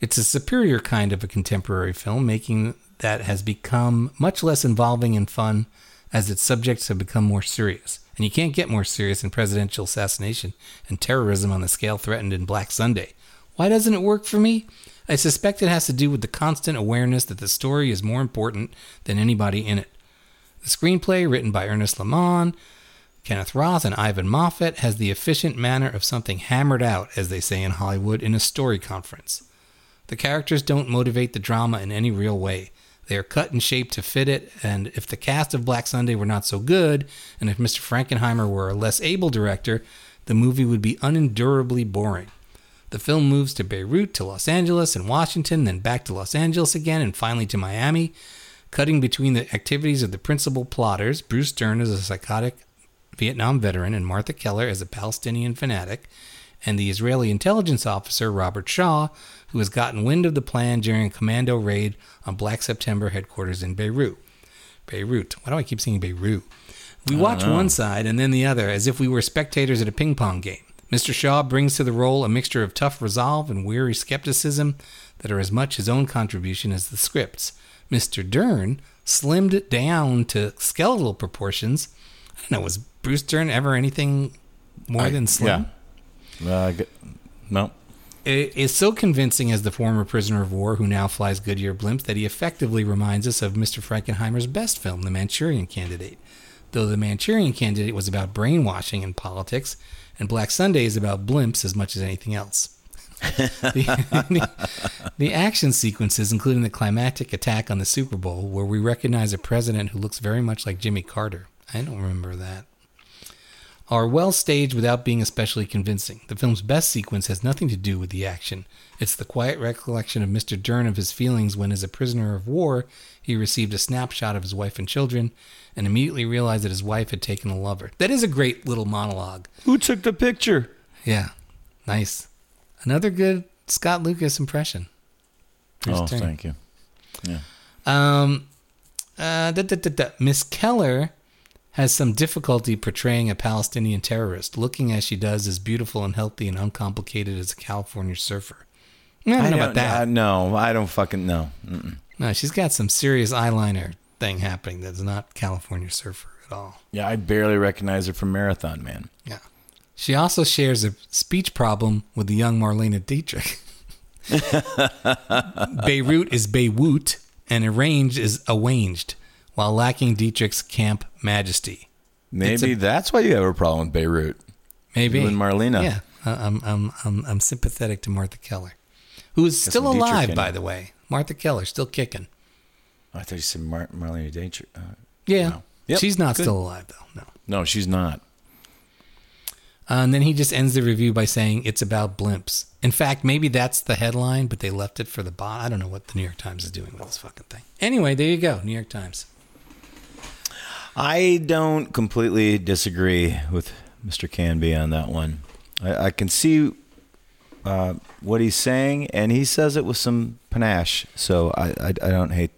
It's a superior kind of a contemporary film, making that has become much less involving and fun as its subjects have become more serious. And you can't get more serious than presidential assassination and terrorism on the scale threatened in Black Sunday. Why doesn't it work for me? I suspect it has to do with the constant awareness that the story is more important than anybody in it. The screenplay, written by Ernest Lehman, Kenneth Ross, and Ivan Moffat, has the efficient manner of something hammered out, as they say in Hollywood, in a story conference. The characters don't motivate the drama in any real way. They are cut and shaped to fit it, and if the cast of Black Sunday were not so good, and if Mr. Frankenheimer were a less able director, the movie would be unendurably boring. The film moves to Beirut, to Los Angeles, and Washington, then back to Los Angeles again, and finally to Miami, cutting between the activities of the principal plotters, Bruce Dern as a psychotic Vietnam veteran, and Martha Keller as a Palestinian fanatic, and the Israeli intelligence officer, Robert Shaw, who has gotten wind of the plan during a commando raid on Black September headquarters in Beirut. Beirut. Why do I keep saying Beirut? We watch one side and then the other as if we were spectators at a ping pong game. Mr. Shaw brings to the role a mixture of tough resolve and weary skepticism that are as much his own contribution as the script's. Mr. Dern slimmed it down to skeletal proportions. I don't know, was Bruce Dern ever anything more I- than slim? Yeah. Uh, no. It is so convincing as the former prisoner of war who now flies Goodyear blimps that he effectively reminds us of Mr. Frankenheimer's best film, The Manchurian Candidate. Though The Manchurian Candidate was about brainwashing and politics, and Black Sunday is about blimps as much as anything else. the, the, the action sequences, including the climactic attack on the Super Bowl, where we recognize a president who looks very much like Jimmy Carter. I don't remember that are well staged without being especially convincing. The film's best sequence has nothing to do with the action. It's the quiet recollection of Mr. Dern of his feelings when, as a prisoner of war, he received a snapshot of his wife and children and immediately realized that his wife had taken a lover. That is a great little monologue. Who took the picture? Yeah. Nice. Another good Scott Lucas impression. Bruce oh, Dern. thank you. Yeah. Um, uh, da, da, da, da. Miss Keller has some difficulty portraying a Palestinian terrorist, looking as she does as beautiful and healthy and uncomplicated as a California surfer. I don't know about that. uh, no, I don't fucking know. Mm-mm. No, she's got some serious eyeliner thing happening that's not California surfer at all. Yeah, I barely recognize her from Marathon Man. Yeah. She also shares a speech problem with the young Marlena Dietrich. Beirut is Beirut, and arranged is arranged, while lacking Dietrich's camp majesty. Maybe that's why you have a problem with Beirut. Maybe You and Marlena. Yeah, I'm I'm I'm I'm sympathetic to Martha Keller, who is still alive, by the way. Martha Keller still kicking. I thought you said Mar- Marlena Dietrich. Uh, Yeah, Wow. Yep, she's not good. still alive though. No. no, she's not. Uh, and then he just ends the review by saying it's about blimps. In fact, maybe that's the headline, but they left it for the bot. I don't know what the New York Times is doing with this fucking thing. Anyway, there you go, New York Times. I don't completely disagree with Mr. Canby on that one. I, I can see uh, what he's saying, and he says it with some panache. So I, I, I don't hate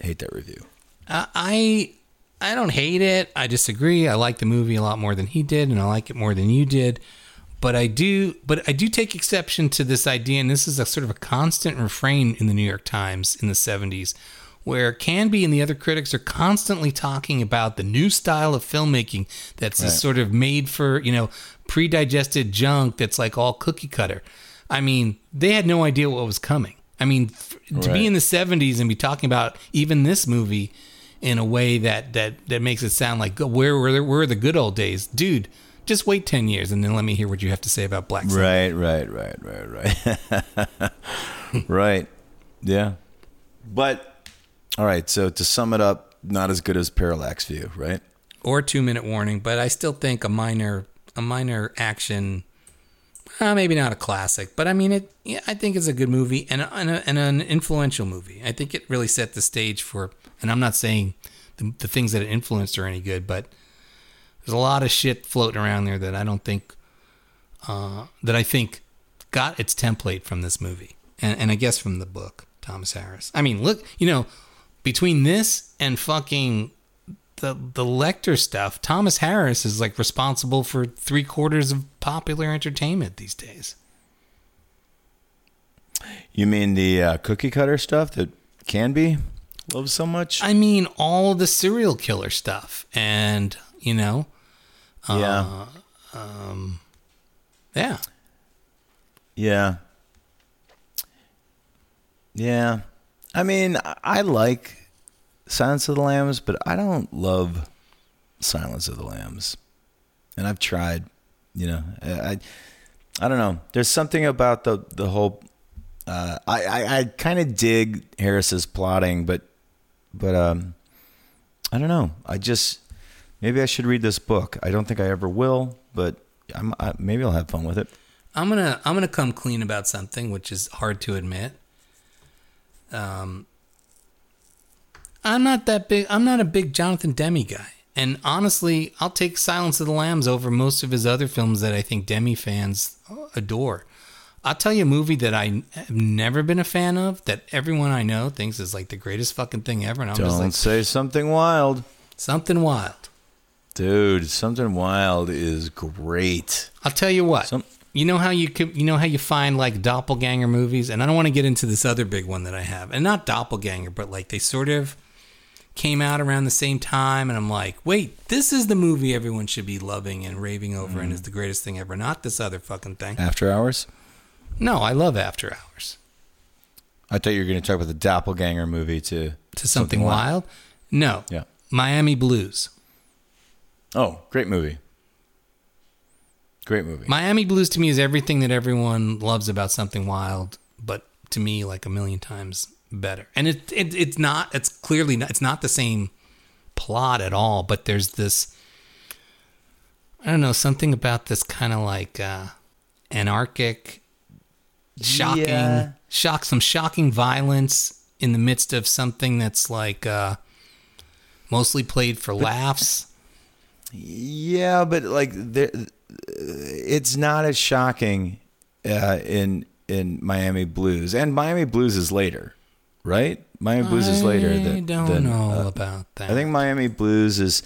hate that review. Uh, I I don't hate it. I disagree. I like the movie a lot more than he did, and I like it more than you did. But I do, but I do take exception to this idea, and this is a sort of a constant refrain in the New York Times in the '70s, where Canby and the other critics are constantly talking about the new style of filmmaking that's this Right. sort of made for you know pre-digested junk that's like all cookie cutter. I mean, they had no idea what was coming. I mean, f- to be in the 70s and be talking about even this movie in a way that that that makes it sound like where were the, where are the good old days, dude? Just wait 10 years and then let me hear what you have to say about Black Sunday. Right, right, right, right, right. right. Yeah. But all right, so to sum it up, not as good as Parallax View, right? or 2 minute warning, but I still think a minor a minor action uh, maybe not a classic, but I mean it. Yeah, I think it's a good movie and, and, a, and an influential movie. I think it really set the stage for. And I'm not saying the, the things that it influenced are any good, but there's a lot of shit floating around there that I don't think uh, that I think got its template from this movie, and, and I guess from the book Thomas Harris. I mean, look, you know, between this and fucking the the Lecter stuff, Thomas Harris is like responsible for three quarters of popular entertainment these days. You mean the uh, cookie cutter stuff that can be loved so much? I mean, all the serial killer stuff, and you know, yeah. um, yeah, Yeah. Yeah. I mean, I like Silence of the Lambs, but I don't love Silence of the Lambs. And I've tried, you know, I I, don't know. There's something about the the whole uh, I I, I kind of dig Harris's plotting, but but um I don't know. I just maybe I should read this book. I don't think I ever will, but I'm I, maybe I'll have fun with it. I'm gonna I'm gonna come clean about something, which is hard to admit. Um, I'm not that big. I'm not a big Jonathan Demme guy, and honestly, I'll take Silence of the Lambs over most of his other films that I think Demme fans adore. I'll tell you a movie that I have never been a fan of that everyone I know thinks is like the greatest fucking thing ever, and I'm just Don't like say something wild. something wild. Dude, something wild is great. I'll tell you what. Some- you know how you could, you know how you find like doppelganger movies, and I don't want to get into this other big one that I have, and not doppelganger, but like they sort of came out around the same time, and I'm like, wait, this is the movie everyone should be loving and raving over, and mm. is the greatest thing ever, not this other fucking thing. After Hours? No, I love After Hours. I thought you were going to talk about the Doppelganger movie to To something, wild? No. Yeah. Miami Blues. Oh, great movie. Great movie. Miami Blues to me is everything that everyone loves about something wild, but to me like a million times better. And it, it it's not it's clearly not it's not the same plot at all, but there's this I don't know, something about this kind of like uh anarchic shocking Yeah. shock some shocking violence in the midst of something that's like uh mostly played for laughs. yeah, but like there, it's not as shocking uh, in in Miami Blues, and Miami Blues is later, right? Miami Blues is later. I don't than, know uh, about that. I think Miami Blues is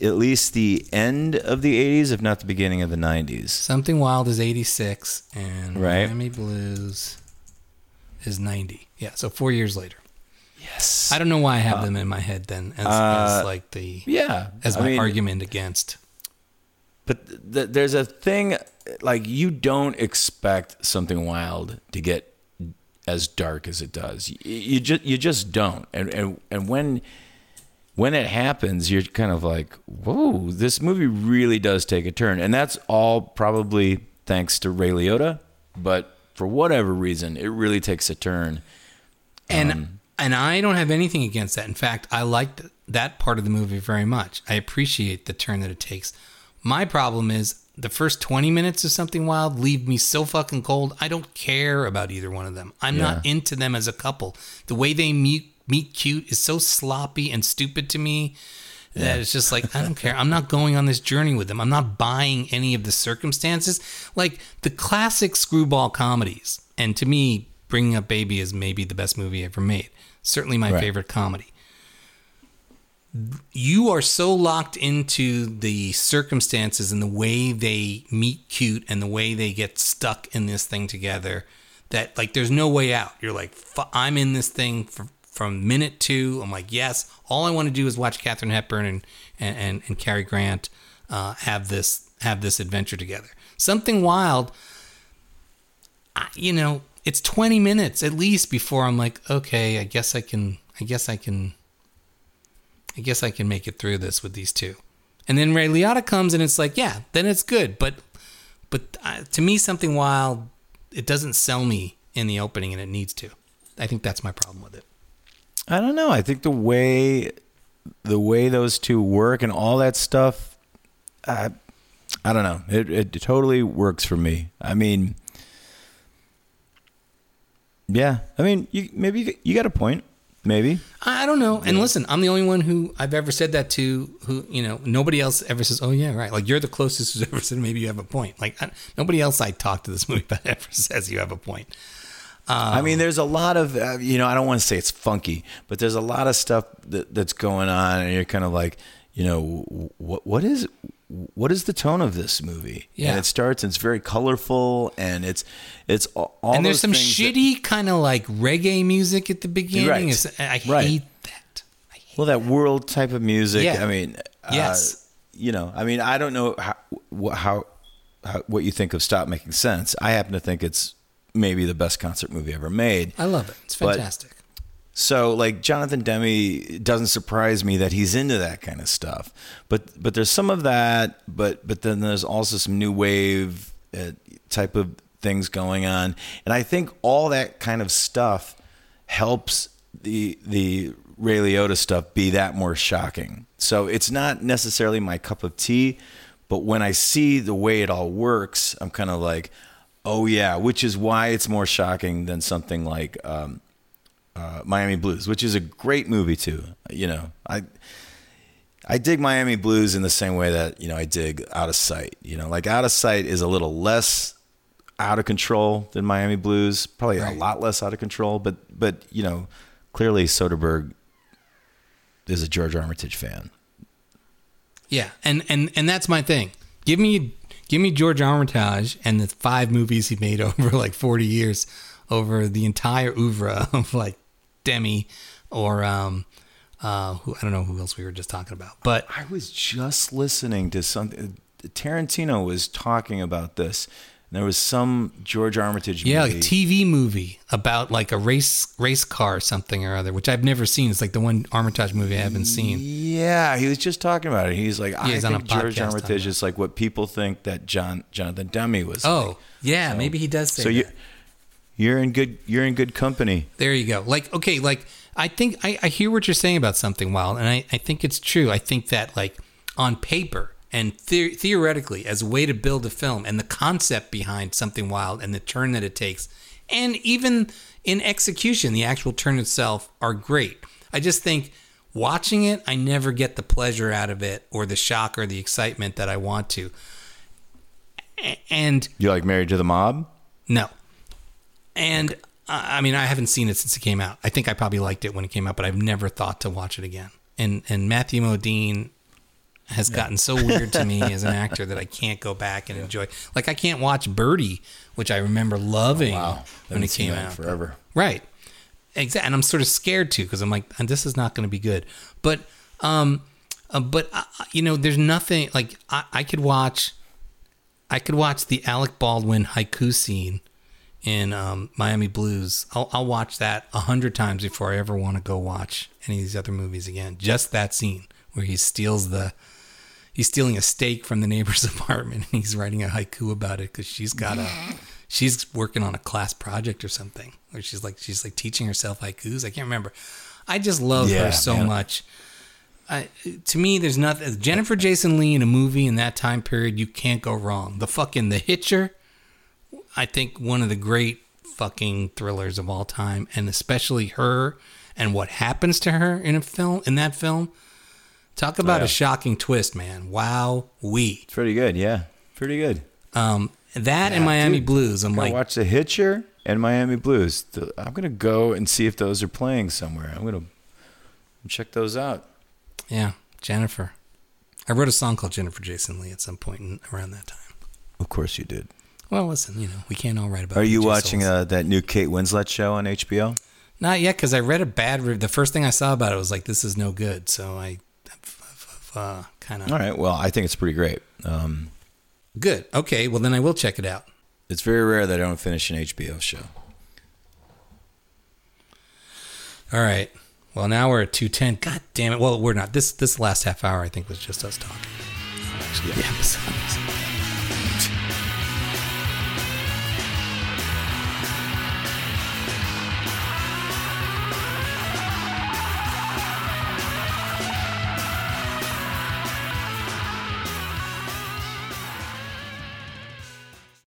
at least the end of the 80s, if not the beginning of the 90s. Something Wild is 86 and Right. Miami Blues is 90. Yeah, so 4 years later. Yes. I don't know why I have them in my head then as, uh, as like the yeah. as I my mean, argument against. But th- there's a thing like you don't expect something wild to get as dark as it does. You, you just you just don't. And and and when when it happens, you're kind of like, "Whoa, this movie really does take a turn." And that's all probably thanks to Ray Liotta, but for whatever reason, it really takes a turn. And Um, and I don't have anything against that. In fact, I liked that part of the movie very much. I appreciate the turn that it takes. My problem is the first 20 minutes of something wild leave me so fucking cold. I don't care about either one of them. I'm not into them as a couple. The way they meet meet cute is so sloppy and stupid to me that it's just like I don't care. I'm not going on this journey with them. I'm not buying any of the circumstances. Like the classic screwball comedies. And to me, Bringing Up Baby is maybe the best movie ever made. Certainly my Right. favorite comedy. You are so locked into the circumstances and the way they meet cute and the way they get stuck in this thing together that like there's no way out. You're like "Fu- I'm in this thing for, from minute two. I'm like yes, all I want to do is watch Katharine Hepburn and and and, and Cary Grant uh, have this have this adventure together. Something wild. I, you know, it's 20 minutes at least before I'm like, okay, I guess I can. I guess I can. I guess I can make it through this with these two. And then Ray Liotta comes and it's like, yeah, then it's good. But but uh, to me, something wild, it doesn't sell me in the opening, and it needs to. I think that's my problem with it. I don't know. I think the way the way those two work and all that stuff, I, I don't know. It it totally works for me. I mean, yeah. I mean, you maybe you, you got a point. Maybe. I don't know. And listen, I'm the only one who I've ever said that to. Who you know, nobody else ever says, "Oh yeah, right." Like you're the closest who's ever said, "Maybe you have a point." Like I, nobody else I talk to this movie about ever says you have a point. I mean, there's a lot of uh, you know. I don't want to say it's funky, but there's a lot of stuff that, that's going on, and you're kind of like, you know, what what is what is the tone of this movie? Yeah. And it starts, and it's very colorful, and it's it's all. and there's some shitty kind of like reggae music at the beginning. Right. It's- I Right. hate that. I hate Well, that world type of music. Yeah. I mean, Yes. Uh, you know, I mean, I don't know how, how how what you think of Stop Making Sense. I happen to think it's maybe the best concert movie ever made. I love it. It's fantastic. So, like Jonathan Demme, it doesn't surprise me that he's into that kind of stuff. But but there's some of that. But but then there's also some new wave uh, type of things going on, and I think all that kind of stuff helps the the Ray Liotta stuff be that more shocking. So it's not necessarily my cup of tea, but when I see the way it all works, I'm kind of like, oh yeah, which is why it's more shocking than something like. Um, uh, Miami Blues, which is a great movie too. You know, I I dig Miami Blues in the same way that you know I dig Out of Sight. You know, like Out of Sight is a little less out of control than Miami Blues, probably Right. a lot less out of control. But but you know, clearly Soderbergh is a George Armitage fan. Yeah, and and and that's my thing. Give me give me George Armitage and the five movies he made over like 40 years over the entire oeuvre of like Demme or um uh who I don't know who else we were just talking about. But I was just listening to something. Tarantino was talking about this. And there was some George Armitage yeah, movie. like TV movie about like a race race car or something or other, which I've never seen. It's like the one Armitage movie I haven't seen. Yeah, he was just talking about it. He's like, I he's on a think George Armitage is like what people think that John Jonathan Demme was. Oh, like. yeah, maybe he does say so that. you you're in good you're in good company. There you go. Like, okay, like I think I, I hear what you're saying about something wild, and I, I think it's true. I think that like on paper and the- theoretically as a way to build a film and the concept behind something wild and the turn that it takes, and even in execution, the actual turn itself are great. I just think watching it, I never get the pleasure out of it or the shock or the excitement that I want to. And You like Married to the Mob? no. And I mean, I haven't seen it since it came out. I think I probably liked it when it came out, but I've never thought to watch it again. And and Matthew Modine, has gotten so weird to me as an actor that I can't go back and enjoy. Like I can't watch Birdy, which I remember loving when Haven't it came out. forever. Right. Exactly. And I'm sort of scared too because I'm like, and this is not going to be good. But, um, uh, but uh, you know, there's nothing like I, I could watch. I could watch the Alec Baldwin haiku scene in um, Miami Blues. I'll, I'll watch that a hundred times before I ever want to go watch any of these other movies again. Just that scene where he steals the. He's stealing a steak from the neighbor's apartment and he's writing a haiku about it because she's got a she's working on a class project or something or she's like she's like teaching herself haikus i can't remember i just love Yeah, her so man. much I, to me there's nothing jennifer jason lee in a movie in that time period you can't go wrong the fucking the hitcher i think one of the great fucking thrillers of all time and especially her and what happens to her in a film in that film talk about Yeah. a shocking twist man wow we pretty good. Yeah, pretty good. um that and miami dude. blues i'm like watch The Hitcher and Miami Blues. I'm gonna go and see if those are playing somewhere. I'm gonna check those out. Yeah, Jennifer. I wrote a song called Jennifer Jason Lee at some point in, around that time. Of course you did. Well, listen, you know, we can't all write about. Are you watching uh, that new Kate Winslet show on HBO? Not yet, because I read a bad. Re- the first thing I saw about it was like, "This is no good." So I, uh, kind of All right. Well, I think it's pretty great. Um, good. Okay, well then I will check it out. it's very rare that I don't finish an HBO show. All right. Well, now we're at two ten. God damn it. Well, we're not. This this last half hour, I think, was just us talking. Actually, the episode.